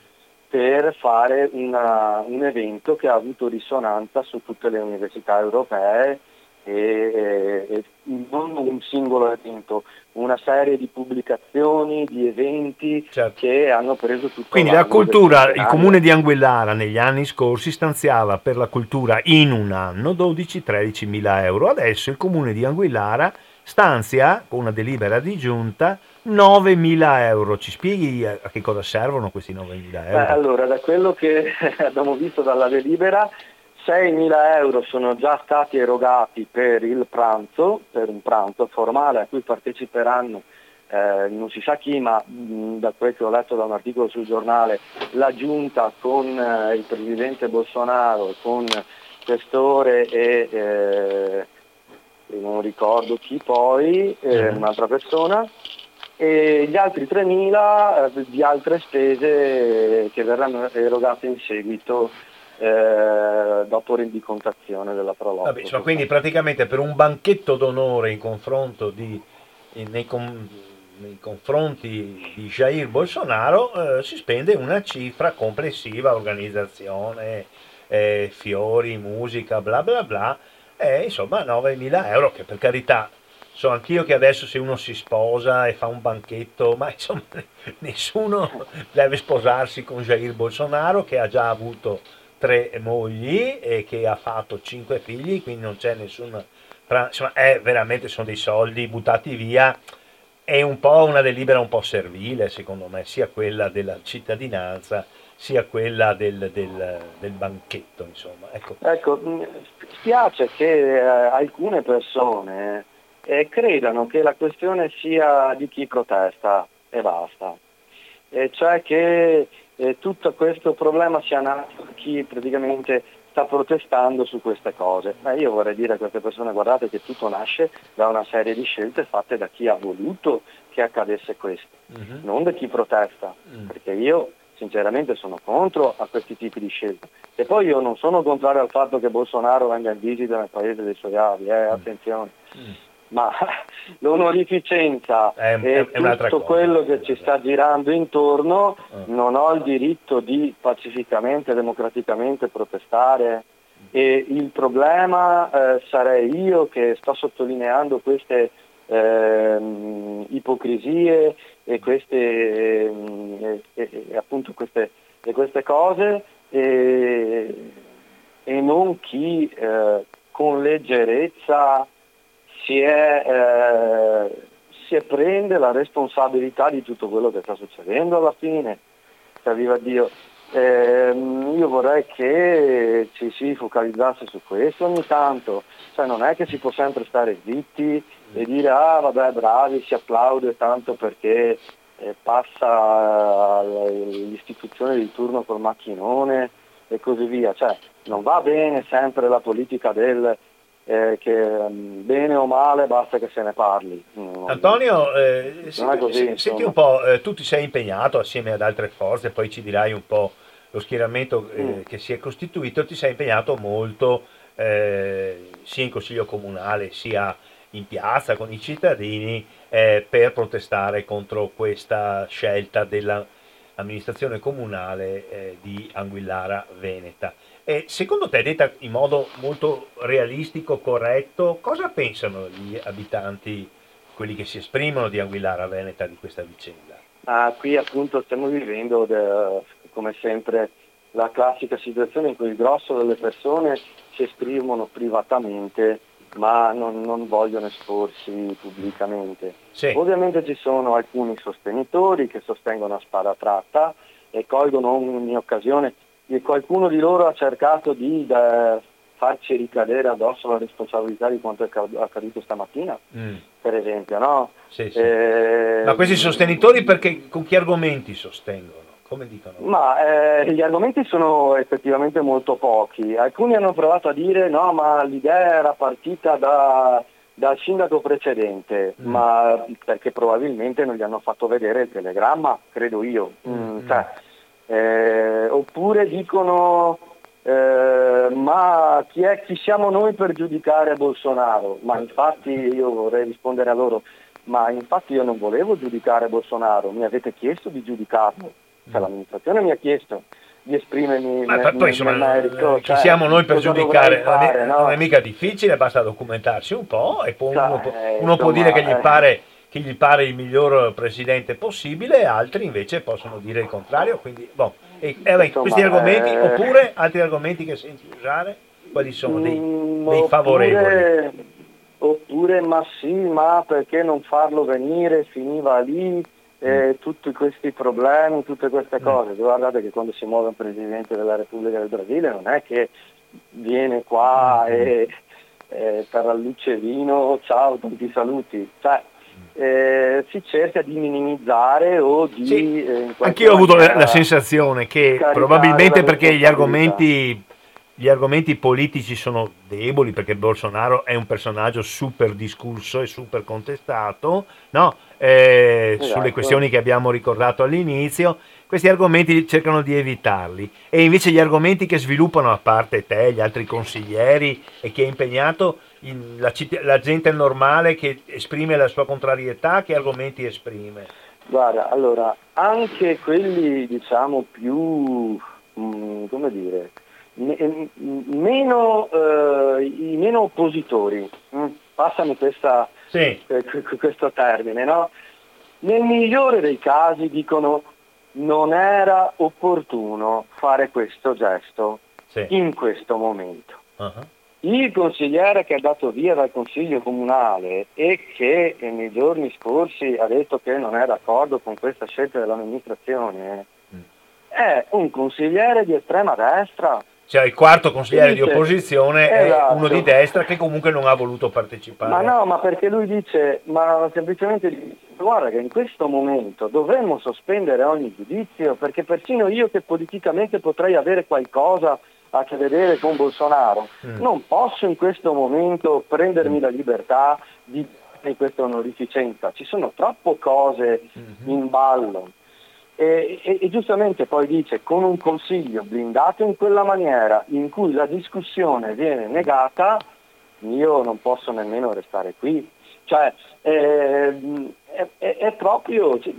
per fare una, un evento che ha avuto risonanza su tutte le università europee e, e, non un singolo evento, una serie di pubblicazioni, di eventi certo. che hanno preso tutto Quindi la cultura, il comune di Anguillara negli anni scorsi stanziava per la cultura in un anno 12-13 mila euro, adesso il comune di Anguillara stanzia con una delibera di giunta 9 mila euro. Ci spieghi a che cosa servono questi 9 mila euro? Beh, allora, da quello che abbiamo visto dalla delibera 6.000 euro sono già stati erogati per il pranzo, per un pranzo formale a cui parteciperanno eh, non si sa chi, ma mh, da quel che ho letto da un articolo sul giornale, la giunta con eh, il presidente Bolsonaro, con Questore e eh, non ricordo chi poi, eh, mm. un'altra persona, e gli altri 3.000 eh, di altre spese che verranno erogate in seguito eh, dopo rendicontazione della prologa. Vabbè, cioè, quindi praticamente per un banchetto d'onore in confronto di, nei, com, nei, confronti di Jair Bolsonaro eh, si spende una cifra complessiva, organizzazione, eh, fiori, musica, bla bla bla, e insomma 9.000 euro che per carità so anch'io che adesso se uno si sposa e fa un banchetto, ma insomma nessuno deve sposarsi con Jair Bolsonaro che ha già avuto tre mogli e che ha fatto cinque figli, quindi non c'è nessun insomma, è veramente, sono dei soldi buttati via, è un po' una delibera un po' servile, secondo me, sia quella della cittadinanza, sia quella del, del, del banchetto, insomma. Ecco. ecco, spiace che eh, alcune persone eh, credano che la questione sia di chi protesta e basta, e cioè che eh, tutto questo problema sia nato da chi praticamente sta protestando su queste cose. Ma io vorrei dire a queste persone guardate che tutto nasce da una serie di scelte fatte da chi ha voluto che accadesse questo, uh-huh. non da chi protesta, uh-huh. perché io sinceramente sono contro a questi tipi di scelte. E poi io non sono contrario al fatto che Bolsonaro venga in visita nel paese dei suoi avi, eh, attenzione. Uh-huh ma l'onorificenza è, e è tutto quello che ci sta girando intorno, uh. non ho il diritto di pacificamente, democraticamente protestare. E il problema eh, sarei io che sto sottolineando queste eh, ipocrisie e queste, eh, e, appunto queste, queste cose e, e, non chi eh, con leggerezza si, è, eh, si è prende la responsabilità di tutto quello che sta succedendo alla fine. Cioè, viva Dio. Eh, io vorrei che ci si focalizzasse su questo ogni tanto, cioè, non è che si può sempre stare zitti e dire ah vabbè bravi, si applaude tanto perché eh, passa l'istituzione di turno col macchinone e così via, cioè, non va bene sempre la politica del eh, che um, bene o male basta che se ne parli. Mm, Antonio, eh, senti, così, senti un po', eh, tu ti sei impegnato assieme ad altre forze, poi ci dirai un po' lo schieramento eh, mm. che si è costituito, ti sei impegnato molto eh, sia in Consiglio Comunale sia in piazza con i cittadini eh, per protestare contro questa scelta dell'amministrazione comunale di Anguillara Veneta. E secondo te, detta in modo molto realistico, corretto, cosa pensano gli abitanti, quelli che si esprimono di Anguillara Veneta di questa vicenda? Ah, qui appunto stiamo vivendo, de, come sempre, la classica situazione in cui il grosso delle persone si esprimono privatamente ma non, non vogliono esporsi pubblicamente. Sì. Ovviamente ci sono alcuni sostenitori che sostengono a spada tratta e colgono ogni occasione qualcuno di loro ha cercato di da, farci ricadere addosso la responsabilità di quanto è accaduto stamattina, mm. per esempio. No? Sì, sì. Eh, Ma questi sostenitori perché, con che argomenti sostengono? Come dicono? Ma eh, gli argomenti sono effettivamente molto pochi. Alcuni hanno provato a dire no, ma l'idea era partita da, dal sindaco precedente, mm. ma perché probabilmente non gli hanno fatto vedere il telegramma, credo io. Mm. mm. Cioè, eh, oppure dicono eh, ma chi, è, chi siamo noi per giudicare Bolsonaro? Ma infatti io vorrei rispondere a loro, ma infatti io non volevo giudicare Bolsonaro, mi avete chiesto di giudicarlo, cioè l'amministrazione mi ha chiesto di esprimermi ma nel, poi, insomma, merito, chi cioè, siamo noi per giudicare fare, non, è, no? non, è, mica difficile basta documentarsi un po' e poi cioè, uno, può, uno insomma, può dire che gli pare che gli pare il miglior presidente possibile, altri invece possono dire il contrario. Quindi, boh. e, eh, beh, Insomma, questi argomenti, eh... oppure altri argomenti che senti usare, quali sono dei, mm, dei favorevoli? Oppure, ma sì, ma perché non farlo venire, finiva lì, eh, mm. tutti questi problemi, tutte queste mm. cose. Guardate che quando si muove un presidente della Repubblica del Brasile non è che viene qua mm. e eh, per la luce vino, ciao, tanti saluti. Cioè, eh, si cerca di minimizzare o di... Sì. Eh, Anch'io ho avuto la, sensazione che probabilmente perché gli argomenti, gli argomenti politici sono deboli, perché Bolsonaro è un personaggio super discusso e super contestato, no? eh, esatto. sulle questioni che abbiamo ricordato all'inizio, questi argomenti cercano di evitarli e invece gli argomenti che sviluppano, a parte te, gli altri consiglieri e chi è impegnato, in, la, la, gente normale che esprime la sua contrarietà, che argomenti esprime? Guarda, allora, anche quelli diciamo più, mh, mm, come dire, me, meno, eh, i meno oppositori, mh, mm, passami questa, sì. eh, questo termine, no? Nel migliore dei casi dicono non era opportuno fare questo gesto sì. in questo momento. Uh-huh. Il consigliere che è andato via dal Consiglio Comunale e che nei giorni scorsi ha detto che non è d'accordo con questa scelta dell'amministrazione mm. è un consigliere di estrema destra. Cioè il quarto consigliere dice, di opposizione esatto. è uno di destra che comunque non ha voluto partecipare. Ma no, ma perché lui dice, ma semplicemente dice, guarda che in questo momento dovremmo sospendere ogni giudizio perché persino io che politicamente potrei avere qualcosa a che vedere con Bolsonaro. Mm. Non posso in questo momento prendermi mm. la libertà di di questa onorificenza, ci sono troppe cose mm-hmm. in ballo. E, e, e, giustamente poi dice con un consiglio blindato in quella maniera in cui la discussione viene negata, io non posso nemmeno restare qui. Cioè, eh, è, è, è, proprio, cioè,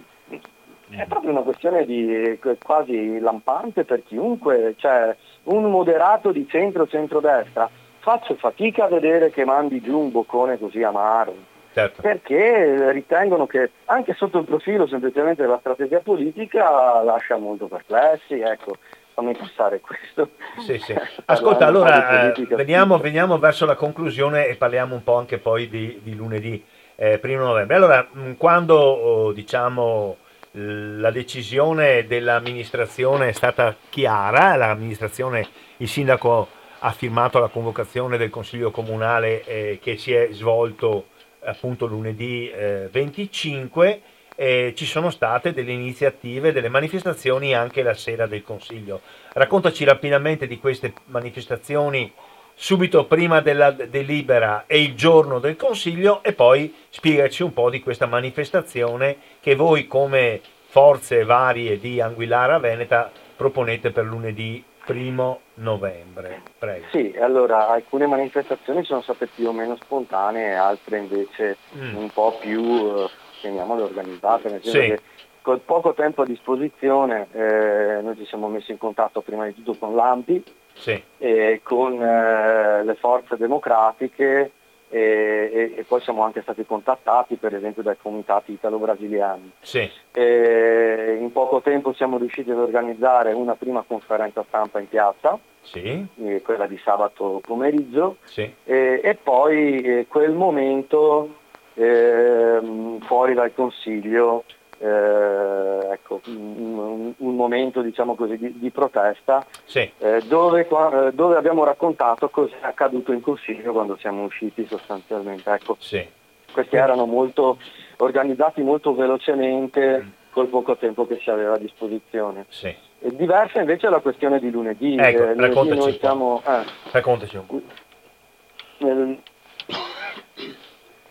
è proprio una questione di, quasi lampante per chiunque, cioè un moderato di centro-centrodestra, faccio fatica a vedere che mandi giù un boccone così amaro. Certo. Perché ritengono che anche sotto il profilo semplicemente della strategia politica lascia molto perplessi, ecco, fammi passare questo. Sì, sì. Ascolta, allora eh, veniamo, veniamo, verso la conclusione e parliamo un po' anche poi di, di lunedì eh, 1 novembre. Allora, quando oh, diciamo la decisione dell'amministrazione è stata chiara, l'amministrazione, il sindaco ha firmato la convocazione del Consiglio Comunale eh, che si è svolto appunto lunedì eh, 25, eh, ci sono state delle iniziative, delle manifestazioni anche la sera del Consiglio. Raccontaci rapidamente di queste manifestazioni subito prima della delibera e il giorno del Consiglio e poi spiegaci un po' di questa manifestazione che voi come forze varie di Anguillara Veneta proponete per lunedì primo novembre. Prego. Sì, allora alcune manifestazioni sono state più o meno spontanee, altre invece mm. un po' più, eh, chiamiamole organizzate, nel senso sì. che con poco tempo a disposizione eh, noi ci siamo messi in contatto prima di tutto con l'AMPI, sì. e con eh, le forze democratiche e, e, poi siamo anche stati contattati per esempio dai comitati italo-brasiliani. Sì. in poco tempo siamo riusciti ad organizzare una prima conferenza stampa in piazza, sì. eh, quella di sabato pomeriggio, sì. e poi eh, quel momento ehm, fuori dal Consiglio eh, ecco, un, un, momento diciamo così, di, di protesta sì. eh, dove, eh, dove, abbiamo raccontato cosa è accaduto in Consiglio quando siamo usciti sostanzialmente. Ecco, sì. Questi erano molto organizzati molto velocemente mm. col poco tempo che si aveva a disposizione. Sì. diversa invece è la questione di lunedì. Ecco, eh, lunedì noi siamo, eh, raccontaci un po'.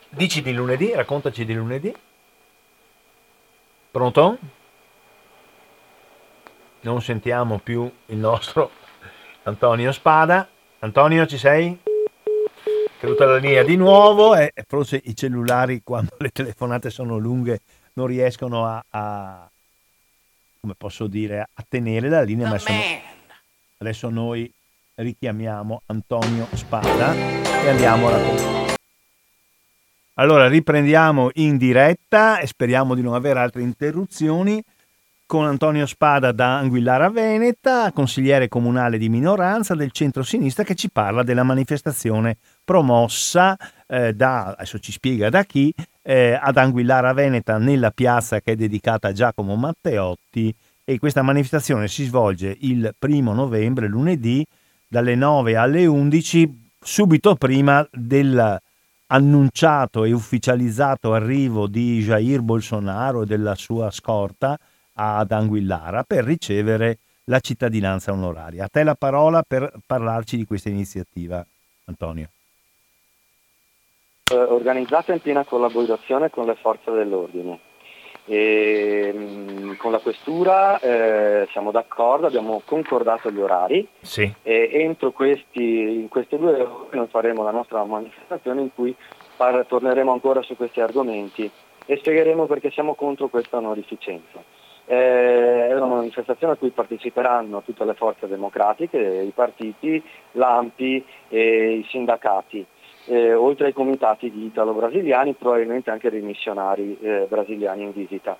Dici di lunedì, raccontaci di lunedì. Pronto? Non sentiamo più il nostro Antonio Spada. Antonio, ci sei? Caduta la linea di nuovo e forse i cellulari quando le telefonate sono lunghe non riescono a, a come posso dire, a tenere la linea. Ma sono... Adesso noi richiamiamo Antonio Spada e andiamo alla conclusione. Allora riprendiamo in diretta e speriamo di non avere altre interruzioni. Con Antonio Spada da Anguillara Veneta, consigliere comunale di minoranza del centro-sinistra che ci parla della manifestazione promossa eh, da, adesso ci spiega da chi, eh, ad Anguillara Veneta nella piazza che è dedicata a Giacomo Matteotti. E questa manifestazione si svolge il primo novembre, lunedì, dalle 9 alle 11, subito prima del annunciato e ufficializzato arrivo di Jair Bolsonaro e della sua scorta ad Anguillara per ricevere la cittadinanza onoraria. A te la parola per parlarci di questa iniziativa, Antonio. Eh, organizzata in piena collaborazione con le forze dell'ordine. E, mh, con la questura eh, siamo d'accordo, abbiamo concordato gli orari sì. e entro questi, in queste due ore noi faremo la nostra manifestazione in cui par- torneremo ancora su questi argomenti e spiegheremo perché siamo contro questa onorificenza. Eh, è una manifestazione a cui parteciperanno tutte le forze democratiche, i partiti, l'AMPI e i sindacati eh, oltre ai comitati di italo-brasiliani, probabilmente anche dei missionari eh, brasiliani in visita.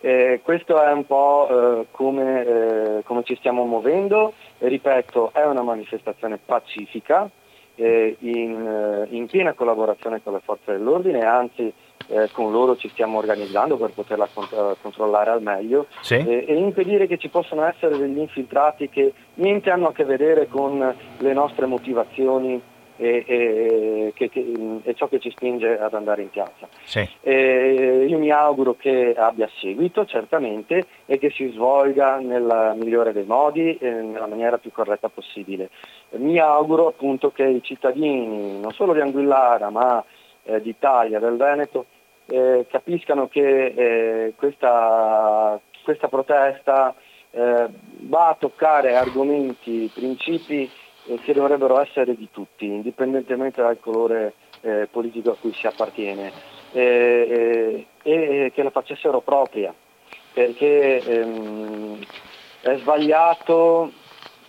Eh, questo è un po' eh, come, eh, come, ci stiamo muovendo, ripeto, è una manifestazione pacifica, eh, in, in, piena collaborazione con le forze dell'ordine, anzi eh, con loro ci stiamo organizzando per poterla cont- controllare al meglio sì. e, e, impedire che ci possano essere degli infiltrati che niente hanno a che vedere con le nostre motivazioni e, e, che, che, è ciò che ci spinge ad andare in piazza. Sì. io mi auguro che abbia seguito certamente e che si svolga nel migliore dei modi e nella maniera più corretta possibile. Mi auguro appunto che i cittadini, non solo di Anguillara ma eh, d'Italia, del Veneto, eh, capiscano che eh, questa, questa, protesta eh, va a toccare argomenti, principi eh, che dovrebbero essere di tutti, indipendentemente dal colore eh, politico a cui si appartiene, e che la facessero propria, perché ehm, è sbagliato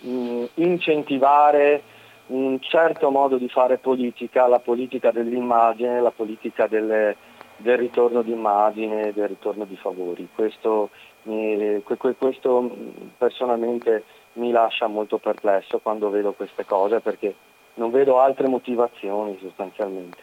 mh, incentivare un certo modo di fare politica, la politica dell'immagine, la politica delle, del ritorno di immagine, del ritorno di favori. Questo, eh, questo personalmente mi lascia molto perplesso quando vedo queste cose perché non vedo altre motivazioni sostanzialmente.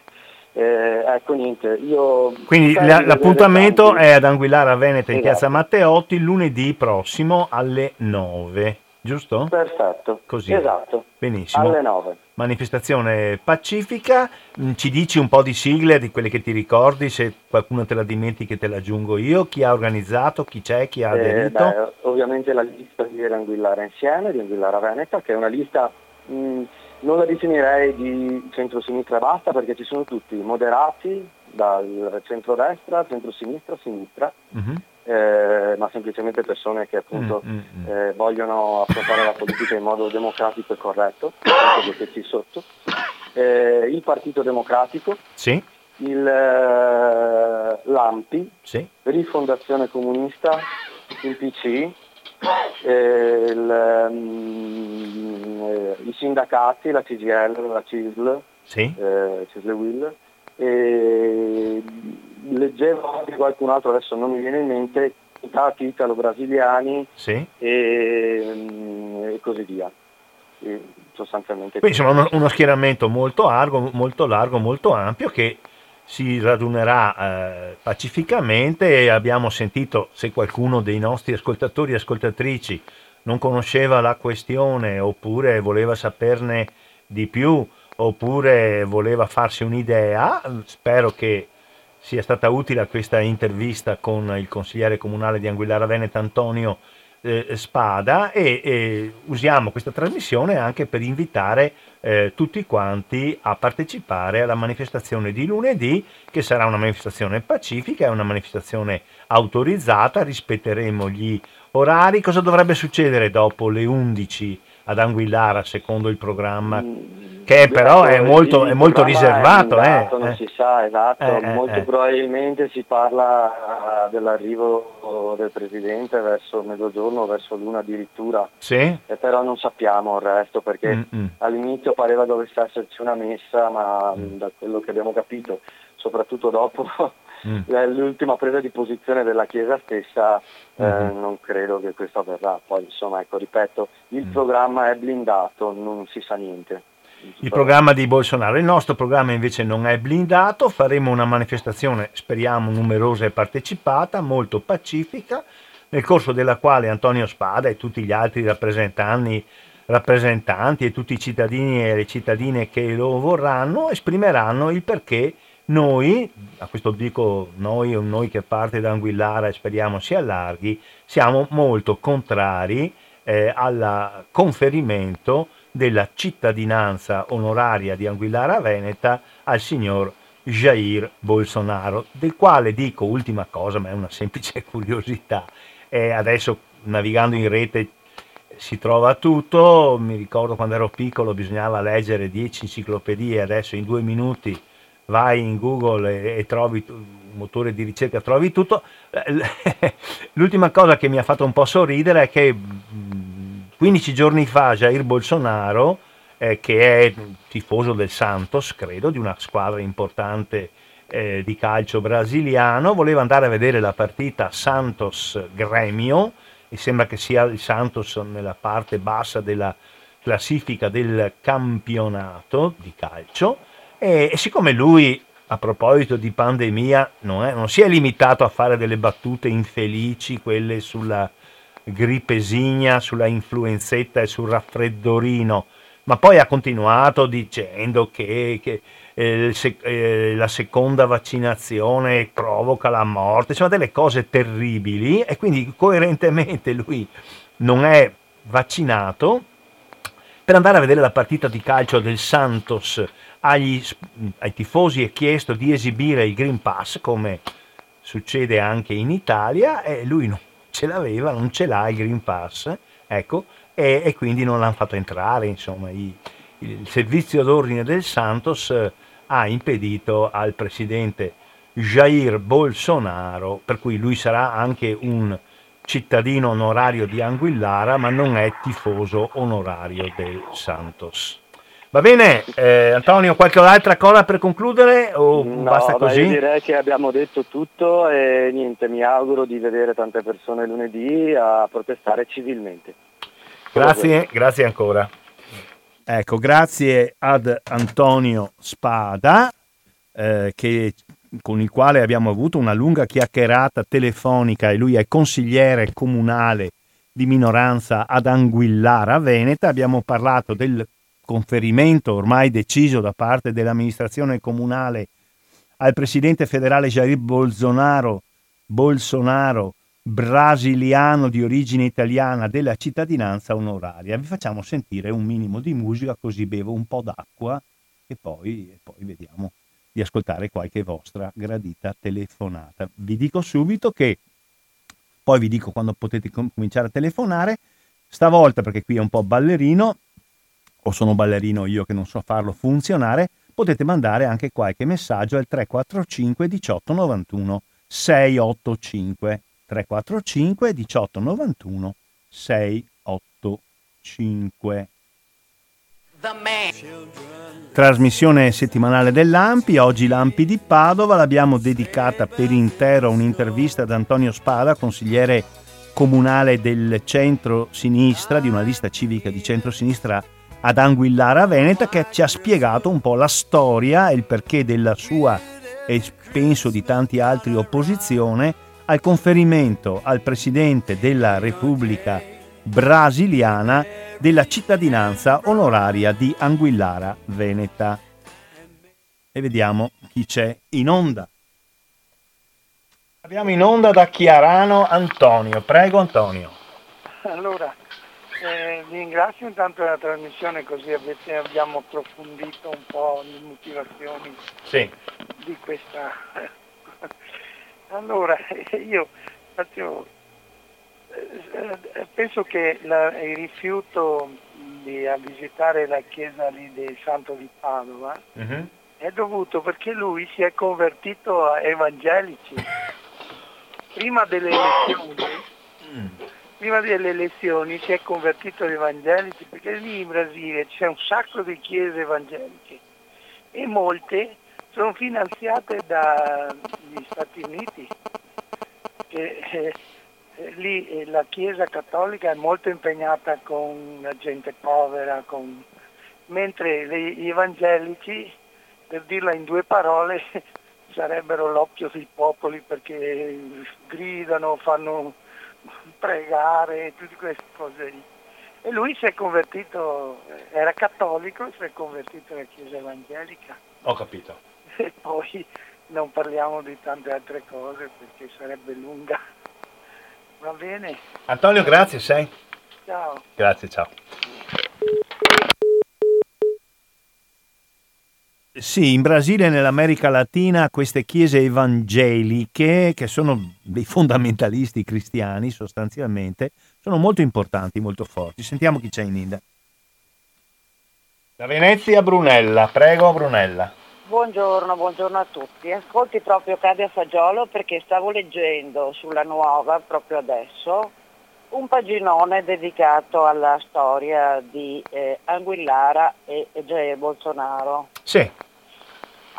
Eh, ecco niente, io... Quindi la, l'appuntamento è ad Anguillara Veneta in esatto. piazza Matteotti lunedì prossimo alle 9 giusto? Perfetto. Così. Esatto. Benissimo. Alle 9. Manifestazione pacifica, mm, ci dici un po' di sigle di quelle che ti ricordi, se qualcuno te la dimentichi te la aggiungo io, chi ha organizzato, chi c'è, chi ha eh, aderito? Eh, beh, ovviamente la lista di Anguillara insieme, di Anguillara Veneta, che è una lista, mh, mm, non la definirei di centro-sinistra e basta perché ci sono tutti moderati, dal centro-destra, centro-sinistra, sinistra. Uh-huh eh, ma semplicemente persone che appunto mm, mm, mm. Eh, vogliono affrontare la politica in modo democratico e corretto, che ci sotto. Eh, il Partito Democratico, sì. il, eh, l'AMPI, sì. Rifondazione Comunista, il PC, eh, il, um, i sindacati, la CGL, la CISL, sì. CISL Will, e leggevo anche qualcun altro, adesso non mi viene in mente, stati italo-brasiliani sì. e, mm, e, così via. E sostanzialmente Quindi insomma uno, uno, schieramento molto largo, molto largo, molto ampio che si radunerà eh, pacificamente e abbiamo sentito se qualcuno dei nostri ascoltatori e ascoltatrici non conosceva la questione oppure voleva saperne di più oppure voleva farsi un'idea, spero che sia stata utile questa intervista con il consigliere comunale di Anguillara Veneta Antonio eh, Spada e, e, usiamo questa trasmissione anche per invitare eh, tutti quanti a partecipare alla manifestazione di lunedì che sarà una manifestazione pacifica, è una manifestazione autorizzata, rispetteremo gli orari. Cosa dovrebbe succedere dopo le 11 ad Anguillara secondo il programma? Mm che però è molto, è molto riservato. È eh, non eh. si sa, esatto, eh, eh molto eh. probabilmente si parla dell'arrivo del Presidente verso mezzogiorno, verso l'una addirittura, sì? però non sappiamo il resto perché Mm-mm. all'inizio pareva dovesse esserci una messa, ma mm. da quello che abbiamo capito, soprattutto dopo mm. l'ultima presa di posizione della Chiesa stessa, mm-hmm. non credo che questo avverrà. Poi insomma, ecco, ripeto, il mm. programma è blindato, non si sa niente il programma di Bolsonaro. Il nostro programma invece non è blindato, faremo una manifestazione, speriamo numerosa e partecipata, molto pacifica, nel corso della quale Antonio Spada e tutti gli altri rappresentanti, rappresentanti e tutti i cittadini e le cittadine che lo vorranno esprimeranno il perché noi, a questo dico noi o noi che parte da Anguillara e speriamo si allarghi, siamo molto contrari eh, al conferimento della cittadinanza onoraria di Anguillara Veneta al signor Jair Bolsonaro, del quale dico ultima cosa, ma è una semplice curiosità, e adesso navigando in rete si trova tutto, mi ricordo quando ero piccolo bisognava leggere 10 enciclopedie, adesso in due minuti vai in Google e, e trovi motore di ricerca, trovi tutto. L'ultima cosa che mi ha fatto un po' sorridere è che 15 giorni fa Jair Bolsonaro, eh, che è tifoso del Santos, credo, di una squadra importante eh, di calcio brasiliano, voleva andare a vedere la partita Santos-Gremio, e sembra che sia il Santos nella parte bassa della classifica del campionato di calcio e, e siccome lui a proposito di pandemia non, è, non, si è limitato a fare delle battute infelici, quelle sulla grippesigna, sulla influenzetta e sul raffreddorino, ma poi ha continuato dicendo che, che eh, se, eh, la seconda vaccinazione provoca la morte, insomma delle cose terribili e quindi coerentemente lui non è vaccinato per andare a vedere la partita di calcio del Santos agli, ai tifosi è chiesto di esibire il Green Pass come succede anche in Italia e lui non ce l'aveva, non ce l'ha il Green Pass, ecco, e, e quindi non l'hanno fatto entrare, insomma, i, il servizio d'ordine del Santos eh, ha impedito al presidente Jair Bolsonaro, per cui lui sarà anche un cittadino onorario di Anguillara, ma non è tifoso onorario del Santos. Va bene, eh, Antonio, qualche altra cosa per concludere o no, basta così? Io direi che abbiamo detto tutto e niente, mi auguro di vedere tante persone lunedì a protestare civilmente. Grazie, grazie ancora. Ecco, grazie ad Antonio Spada, eh, che, con il quale abbiamo avuto una lunga chiacchierata telefonica e lui è consigliere comunale di minoranza ad Anguillara Veneta. Abbiamo parlato del conferimento ormai deciso da parte dell'amministrazione comunale al presidente federale Jair Bolsonaro, Bolsonaro brasiliano di origine italiana della cittadinanza onoraria. Vi facciamo sentire un minimo di musica così bevo un po' d'acqua e poi, e poi vediamo di ascoltare qualche vostra gradita telefonata. Vi dico subito che, poi vi dico quando potete cominciare a telefonare, stavolta perché qui è un po' ballerino, o sono ballerino io che non so farlo funzionare, potete mandare anche qualche messaggio al 345 18 91 685 345 18 91 685 Trasmissione settimanale dell'Ampi, oggi l'Ampi di Padova, l'abbiamo dedicata per intero a un'intervista ad Antonio Spada, consigliere comunale del centro-sinistra, di una lista civica di centro-sinistra ad Anguillara Veneta che ci ha spiegato un po' la storia e il perché della sua e penso di tanti altri opposizione al conferimento al Presidente della Repubblica brasiliana della cittadinanza onoraria di Anguillara Veneta. E vediamo chi c'è in onda. Abbiamo in onda da Chiarano Antonio. Prego Antonio. Allora, eh, vi ringrazio intanto della trasmissione così avete, abbiamo approfondito un po' le motivazioni sì. di questa. allora, io faccio, penso che la, il rifiuto di visitare la chiesa lì del Santo di Padova uh-huh. è dovuto perché lui si è convertito a evangelici. Prima delle elezioni. Mm prima delle elezioni si è convertito agli evangelici perché lì in Brasile c'è un sacco di chiese evangeliche e molte sono finanziate dagli Stati Uniti. Che, eh, eh, lì eh, la Chiesa cattolica è molto impegnata con la gente povera, con... mentre gli evangelici, per dirla in due parole, sarebbero l'occhio dei popoli perché gridano, fanno pregare, tutte queste cose lì. E lui si è convertito, era cattolico, si è convertito alla Chiesa Evangelica. Ho capito. E poi non parliamo di tante altre cose perché sarebbe lunga. Va bene? Antonio, grazie, sei. Ciao. Grazie, ciao. Sì, in Brasile e nell'America Latina queste chiese evangeliche, che sono dei fondamentalisti cristiani sostanzialmente, sono molto importanti, molto forti. Sentiamo chi c'è in India. Da Venezia Brunella, prego Brunella. Buongiorno, buongiorno a tutti. Ascolti proprio Cade a Fagiolo perché stavo leggendo sulla nuova proprio adesso un paginone dedicato alla storia di eh, Anguillara e Jair Bolsonaro. Sì.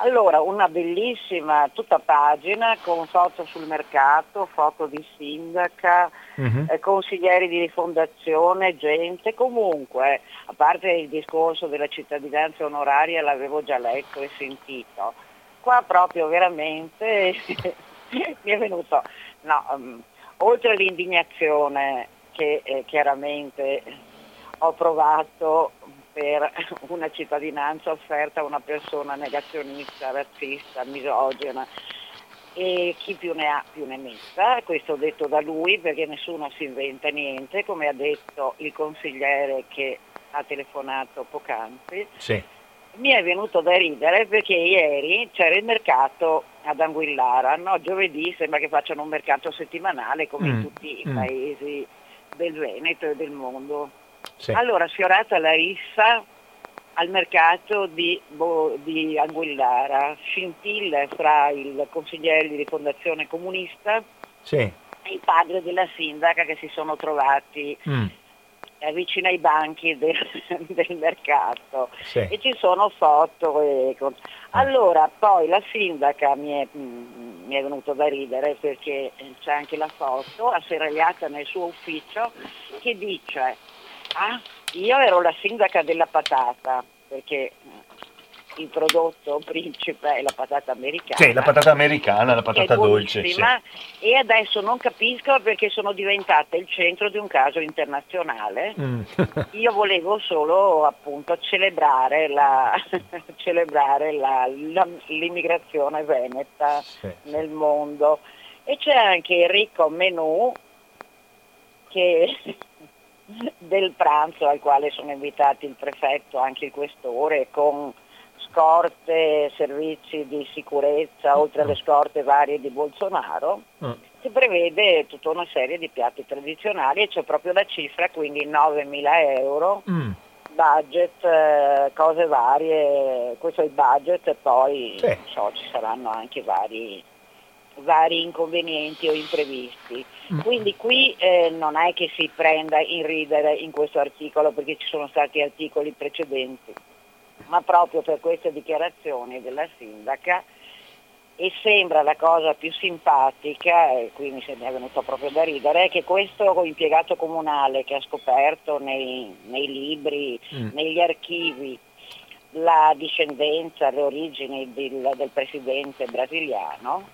Allora, una bellissima tutta pagina con foto sul mercato, foto di sindaca, uh-huh. eh, consiglieri di rifondazione, gente, comunque, a parte il discorso della cittadinanza onoraria l'avevo già letto e sentito, qua proprio veramente mi è venuto, no, um, oltre all'indignazione che eh, chiaramente ho provato per una cittadinanza offerta a una persona negazionista, razzista, misogena e chi più ne ha più ne metta, questo detto da lui perché nessuno si inventa niente, come ha detto il consigliere che ha telefonato poc'anzi. Sì. Mi è venuto da ridere perché ieri c'era il mercato ad Anguillara, no? giovedì sembra che facciano un mercato settimanale come mm. in tutti i mm. paesi del Veneto e del mondo. Sì. Allora, sfiorata la rissa al mercato di, Bo, di Anguillara, scintille fra il consigliere di rifondazione comunista sì. e il padre della sindaca che si sono trovati mm. Eh, vicino ai banchi del, del mercato sì. e ci sono foto. E. Ah. Allora, poi la sindaca mi è, mm, mi è venuto da ridere perché c'è anche la foto asserragliata nel suo ufficio che dice Ah, io ero la sindaca della patata, perché eh, il prodotto principe è la patata americana. Sì, la patata americana, la patata dolce. Sì. E adesso non capisco perché sono diventata il centro di un caso internazionale. Mm. Io volevo solo appunto celebrare, la, celebrare la, la, l'immigrazione veneta sì, nel mondo. E c'è anche il ricco menù che del pranzo al quale sono invitati il prefetto, anche il questore, con scorte, servizi di sicurezza, oltre alle scorte varie di Bolsonaro, mm. si prevede tutta una serie di piatti tradizionali e c'è proprio la cifra, quindi 9.000 euro, mm. budget, eh, cose varie, questo è il budget e poi sì. so, ci saranno anche vari vari inconvenienti o imprevisti. Mm. Quindi qui eh, non è che si prenda in ridere in questo articolo perché ci sono stati articoli precedenti, ma proprio per queste dichiarazioni della sindaca e sembra la cosa più simpatica, e qui mi è venuto proprio da ridere, è che questo impiegato comunale che ha scoperto nei, nei libri, mm. negli archivi, la discendenza, le origini del, del presidente brasiliano,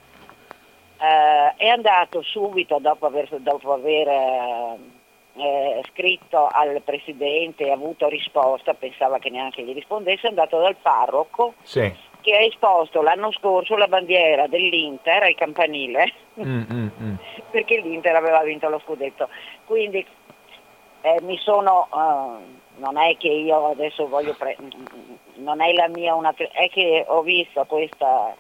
eh, è andato subito dopo aver, dopo aver eh, eh, scritto al presidente e avuto risposta, pensava che neanche gli rispondesse, è andato dal parroco sì. che ha esposto l'anno scorso la bandiera dell'Inter al campanile mm, mm, mm. perché l'Inter aveva vinto lo scudetto. Quindi eh, mi sono, uh, non è che io adesso voglio, pre- non è la mia una, è che ho visto questa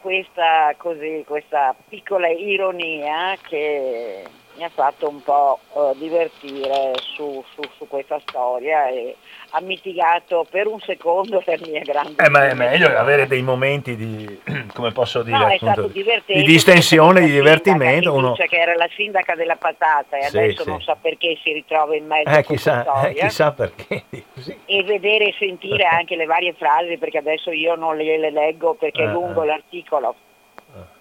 questa, così, questa piccola ironia che mi ha fatto un po' uh, divertire su, su, su, questa storia e ha mitigato per un secondo le mie grandi... Eh, ma è meglio avere dei momenti di, come posso dire, no, appunto, di distensione, di divertimento. Uno... Dice che era la sindaca della patata e sì, adesso sì. non so perché si ritrova in mezzo eh, a chissà, storia. Eh, chissà perché. Sì. E vedere e sentire anche le varie frasi, perché adesso io non le, le leggo perché è eh, lungo eh. l'articolo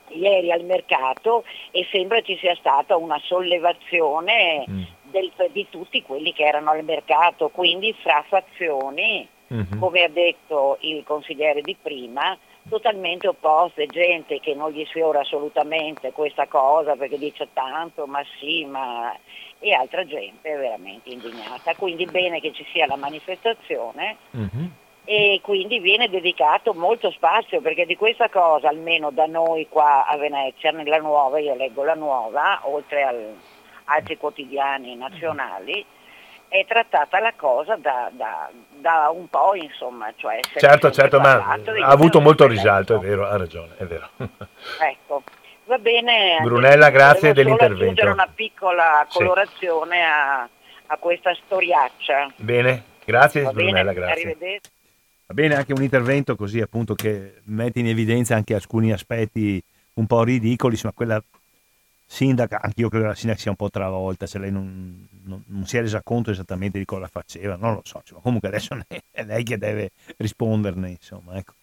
ieri al mercato e sembra ci sia stata una sollevazione mm. del, di tutti quelli che erano al mercato, quindi fra fazioni, mm-hmm. come ha detto il consigliere di prima, totalmente opposte, gente che non gli sfiora assolutamente questa cosa perché dice tanto, ma sì, ma... e altra gente veramente indignata. Quindi bene che ci sia la manifestazione. Mm-hmm e quindi viene dedicato molto spazio perché di questa cosa, almeno da noi qua a Venezia, nella nuova, io leggo la nuova, oltre ad altri quotidiani nazionali, è trattata la cosa da, da, da un po', insomma, cioè certo, certo, ma ha avuto molto risalto, è vero, ha ragione, è vero. ecco, va bene. Brunella, grazie dell'intervento. una piccola colorazione sì. a, a, questa storiaccia. Bene, grazie va Brunella, bene, grazie. Arrivederci. Va bene anche un intervento così appunto che mette in evidenza anche alcuni aspetti un po' ridicoli, ma quella sindaca, anche io credo che la sindaca sia un po' travolta, se lei non, non, non, si è resa conto esattamente di cosa faceva, non lo so, cioè, comunque adesso è lei che deve risponderne, insomma, ecco.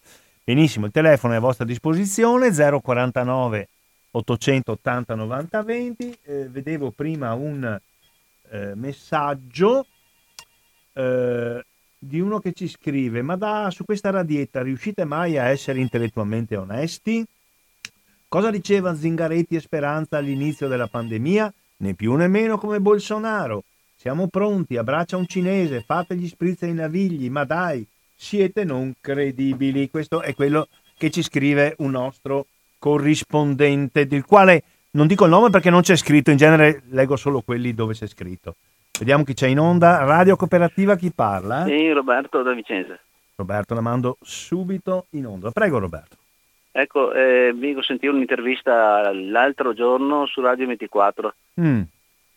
Benissimo, il telefono è a vostra disposizione 049 880 90 20. Eh, vedevo prima un eh, messaggio eh, di uno che ci scrive: Ma da su questa radietta riuscite mai a essere intellettualmente onesti? Cosa diceva Zingaretti e Speranza all'inizio della pandemia? Né più né meno come Bolsonaro. Siamo pronti, abbraccia un cinese, fate gli spritz ai navigli, ma dai, siete non credibili. Questo è quello che ci scrive un nostro corrispondente, del quale non dico il nome perché non c'è scritto, in genere leggo solo quelli dove c'è scritto. Vediamo chi c'è in onda. Radio Cooperativa, chi parla? Sì, Roberto da Vicenza. Roberto, la mando subito in onda. Prego Roberto. Ecco, eh, mi ho sentito un'intervista l'altro giorno su Radio 24, mm.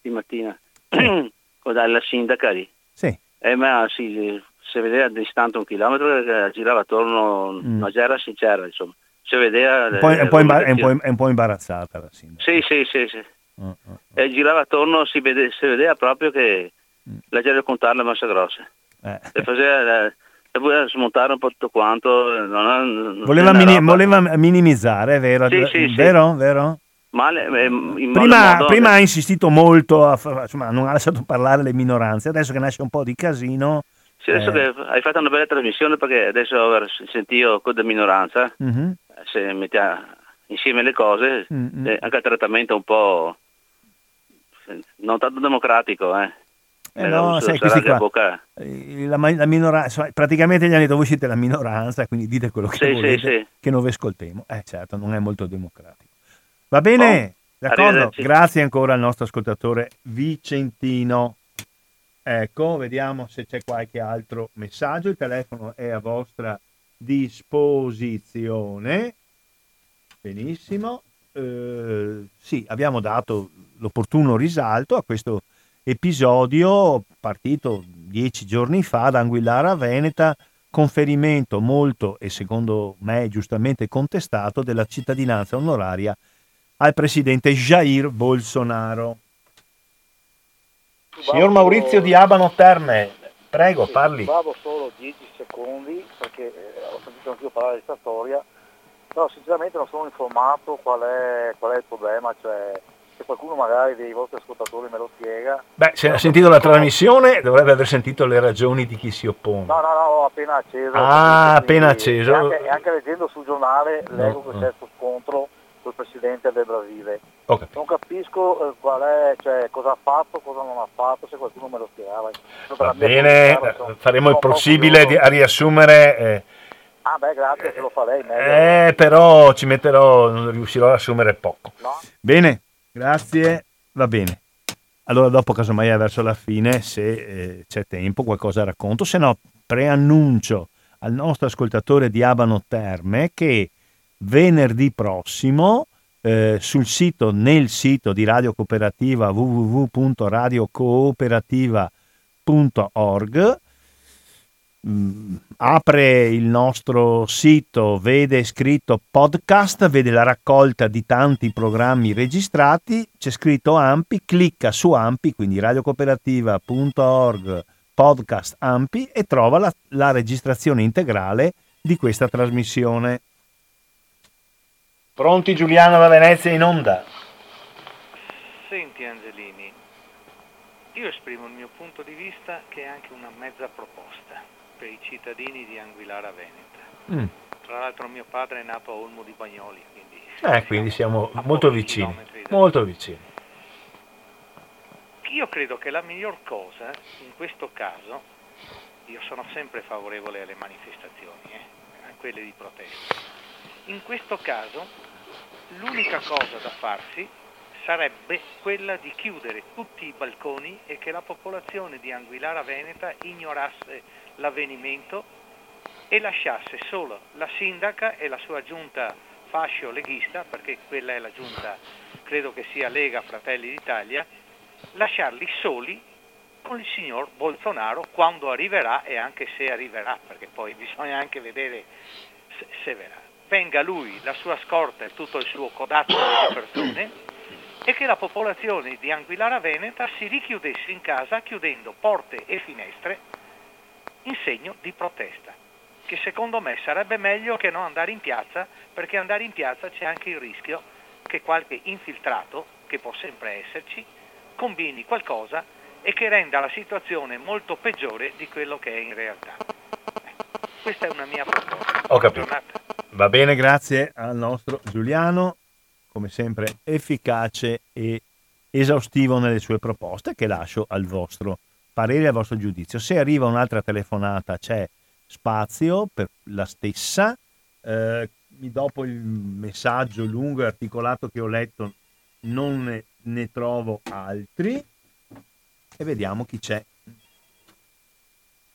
di mattina, sì. dalla sindaca lì. Sì. Eh, ma si, si vedeva a distante un chilometro che girava attorno mm. una gera sincera, insomma. Si vedeva... Un po', è, un po imbar- è, un po', è un po' imbarazzata la sindaca. Sì, sì, sì. sì. Uh, uh. E girava attorno, si, vede, si vedeva proprio che mm. la gente contare le masse grosse. Eh. E faceva... E voleva smontare un po' tutto quanto. Non, voleva, mini, voleva, minimizzare, è vero? Sì, sì, vero? Sì. vero? Male, eh, prima, modo, prima ha insistito molto, a, insomma, non ha lasciato parlare le minoranze, adesso che nasce un po' di casino. Sì, adesso eh... che hai fatto una bella trasmissione perché adesso sentito con la minoranza, mm-hmm. se mettiamo insieme le cose, mm-hmm. anche il trattamento un po' non tanto democratico, eh. Eh no, sai, questi qua, eh, la, la minoranza, praticamente gli hanno detto voi siete la minoranza, quindi dite quello che sì, volete, sì, sì. che noi vi ascoltiamo. Eh certo, non è molto democratico. Va bene, oh, d'accordo? Grazie ancora al nostro ascoltatore Vicentino. Ecco, vediamo se c'è qualche altro messaggio. Il telefono è a vostra disposizione. Benissimo. Eh, sì, abbiamo dato l'opportuno risalto a questo episodio partito dieci giorni fa da Anguillara Veneta, conferimento molto e secondo me giustamente contestato della cittadinanza onoraria al presidente Jair Bolsonaro. Signor Maurizio di Abano Terme, prego, sì, parli. Vado solo dieci secondi perché eh, ho sentito anche io parlare di questa storia, però sinceramente non sono informato qual è, qual è il problema, cioè se qualcuno magari dei vostri ascoltatori me lo spiega. Beh, se ha sentito la trasmissione dovrebbe aver sentito le ragioni di chi si oppone. No, no, no, ho appena acceso. Ah, appena acceso. E anche, e anche, leggendo sul giornale leggo no, che c'è questo scontro col presidente del Brasile. Okay. Non capisco eh, qual è, cioè, cosa ha fatto, cosa non ha fatto, se qualcuno me lo spiegava. Va bene, faremo il possibile di, a riassumere... Eh, beh, grazie, se lo fa lei. Eh, però ci metterò, non riuscirò ad assumere poco. No? Bene, Grazie, va bene. Allora dopo casomai verso la fine, se eh, c'è tempo, qualcosa racconto, se no preannuncio al nostro ascoltatore di Abano Terme che venerdì prossimo eh, sul sito, nel sito di Radio Cooperativa www.radiocooperativa.org apre il nostro sito, vede scritto podcast, vede la raccolta di tanti programmi registrati, c'è scritto AMPI, clicca su AMPI, quindi radiocooperativa.org podcast AMPI e trova la, la registrazione integrale di questa trasmissione. Pronti Giuliano da Venezia in onda? Senti Angelini, io esprimo il mio punto di vista che è anche una mezza proposta per i cittadini di Anguillara Veneta. Mm. Tra l'altro mio padre è nato a Olmo di Bagnoli, quindi, eh, quindi siamo molto vicini. Molto vicini. Io credo che la miglior cosa in questo caso, io sono sempre favorevole alle manifestazioni, eh, a quelle di protesta, in questo caso l'unica cosa da farsi sarebbe quella di chiudere tutti i balconi e che la popolazione di Anguillara Veneta ignorasse l'avvenimento e lasciasse solo la sindaca e la sua giunta fascio leghista, perché quella è la giunta, credo che sia Lega Fratelli d'Italia, lasciarli soli con il signor Bolsonaro quando arriverà e anche se arriverà, perché poi bisogna anche vedere se, verrà. Venga lui, la sua scorta e tutto il suo codazzo di persone e che la popolazione di Anguillara Veneta si richiudesse in casa chiudendo porte e finestre in segno di protesta. che secondo me sarebbe meglio che non andare in piazza, perché andare in piazza c'è anche il rischio che qualche infiltrato, che può sempre esserci, combini qualcosa e che renda la situazione molto peggiore di quello che è in realtà. Questa è una mia proposta. Ho capito. Va bene, grazie al nostro Giuliano, come sempre efficace e esaustivo nelle sue proposte che lascio al vostro parere e al vostro giudizio. Se arriva un'altra telefonata c'è spazio per la stessa. Eh, dopo il messaggio lungo e articolato che ho letto non ne, ne trovo altri e vediamo chi c'è.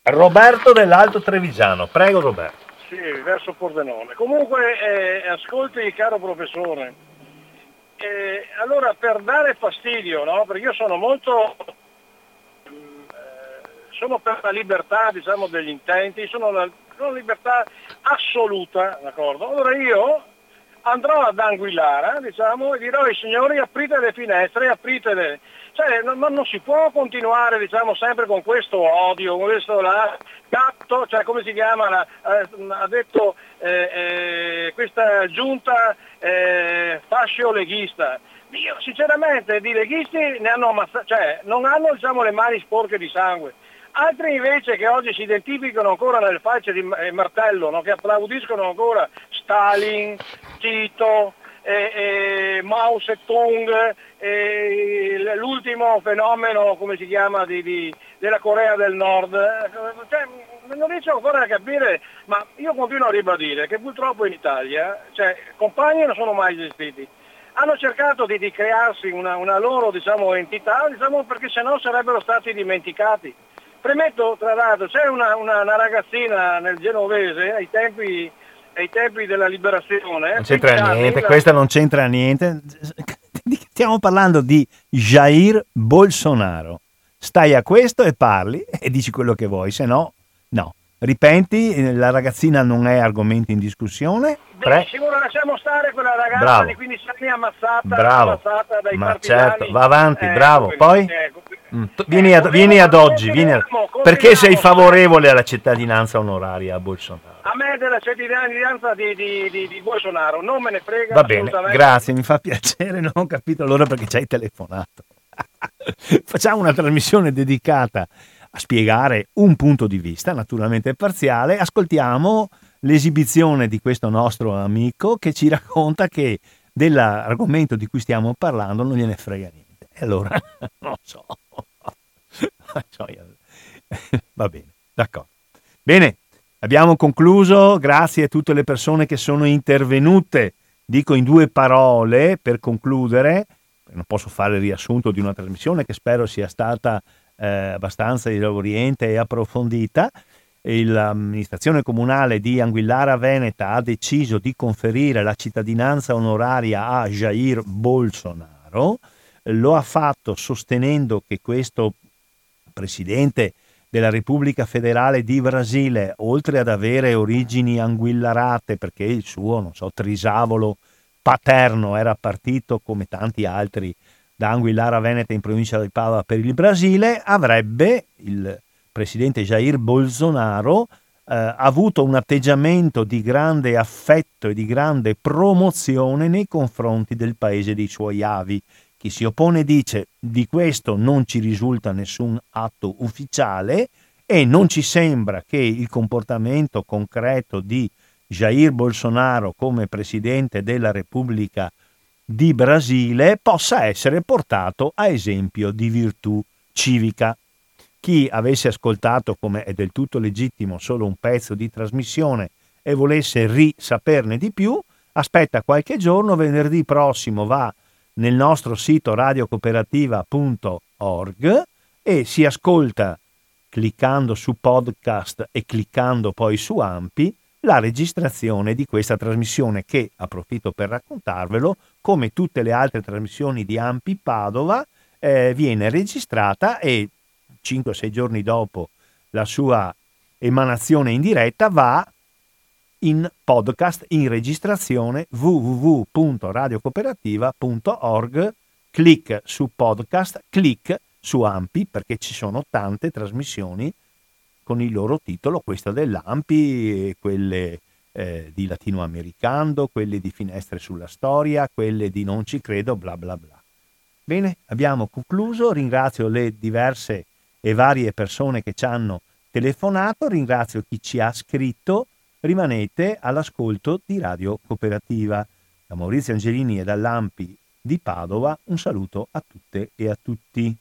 Roberto dell'Alto Trevigiano, prego Roberto. Sì, verso Pordenone. Comunque, eh, ascolti caro professore, eh, allora per dare fastidio, no? perché io sono molto sono per la libertà diciamo, degli intenti, sono la, la libertà assoluta, d'accordo? Allora io andrò ad Anguillara diciamo, e dirò ai signori aprite le finestre, aprite le... Cioè, non, non si può continuare diciamo, sempre con questo odio, con questo là, gatto, cioè come si chiama, la, eh, ha detto eh, eh, questa giunta eh, fascio leghista. Io sinceramente di leghisti ne hanno ammazzato, cioè non hanno diciamo, le mani sporche di sangue altri invece che oggi si identificano ancora nelle facce di eh, martello, no? che applaudiscono ancora Stalin, Tito, eh, eh, Mao Zedong, eh, l'ultimo fenomeno, come si chiama, di, di, della Corea del Nord. Cioè, non riesco ancora a capire, ma io continuo a ribadire che purtroppo in Italia, cioè, compagni non sono mai esistiti. Hanno cercato di, di crearsi una, una loro diciamo, entità diciamo, perché sennò sarebbero stati dimenticati. Premetto, tra l'altro, c'è una, una, una ragazzina nel genovese ai tempi, ai tempi della liberazione. Non c'entra niente, la... questa non c'entra niente. Stiamo parlando di Jair Bolsonaro. Stai a questo e parli e dici quello che vuoi, se no, no. Ripenti, la ragazzina non è argomento in discussione. Benissimo, Pre- lasciamo stare quella ragazza bravo. di 15 anni ammazzata, bravo. ammazzata dai Ma partigiani. certo, va avanti, Eh, bravo. Poi? ecco, Mm, t- Vieni, ad, vieni ad oggi, vieni ad- perché sei favorevole alla cittadinanza onoraria a Bolsonaro? A me della cittadinanza di, di, di, di Bolsonaro non me ne frega Va bene, grazie, mi fa piacere, non ho capito allora perché ci hai telefonato. Facciamo una trasmissione dedicata a spiegare un punto di vista, naturalmente parziale. Ascoltiamo l'esibizione di questo nostro amico che ci racconta che dell'argomento di cui stiamo parlando non gliene frega niente. E allora, non so. Va bene, d'accordo. Bene, abbiamo concluso. Grazie a tutte le persone che sono intervenute. Dico in due parole per concludere, non posso fare il riassunto di una trasmissione che spero sia stata eh, abbastanza esauriente e approfondita. L'amministrazione comunale di Anguillara Veneta ha deciso di conferire la cittadinanza onoraria a Jair Bolsonaro. Lo ha fatto sostenendo che questo presidente della Repubblica Federale di Brasile, oltre ad avere origini anguillarate, perché il suo, non so, trisavolo paterno era partito come tanti altri da Anguillara Veneta in provincia di Padova per il Brasile, avrebbe il presidente Jair Bolsonaro eh, avuto un atteggiamento di grande affetto e di grande promozione nei confronti del paese dei suoi avi. Chi si oppone dice di questo non ci risulta nessun atto ufficiale e non ci sembra che il comportamento concreto di Jair Bolsonaro come presidente della Repubblica di Brasile possa essere portato a esempio di virtù civica. Chi avesse ascoltato, come è del tutto legittimo, solo un pezzo di trasmissione e volesse risaperne di più, aspetta qualche giorno, venerdì prossimo va nel nostro sito radiocooperativa.org e si ascolta cliccando su podcast e cliccando poi su Ampi la registrazione di questa trasmissione che, approfitto per raccontarvelo, come tutte le altre trasmissioni di Ampi Padova, eh, viene registrata e 5-6 giorni dopo la sua emanazione in diretta va in podcast, in registrazione www.radiocooperativa.org, clic su podcast, clic su Ampi perché ci sono tante trasmissioni con il loro titolo, questa dell'Ampi, quelle eh, di Latinoamericano, quelle di Finestre sulla Storia, quelle di Non ci credo, bla bla bla. Bene, abbiamo concluso, ringrazio le diverse e varie persone che ci hanno telefonato, ringrazio chi ci ha scritto, rimanete all'ascolto di Radio Cooperativa. Da Maurizio Angelini e dall'Ampi di Padova un saluto a tutte e a tutti.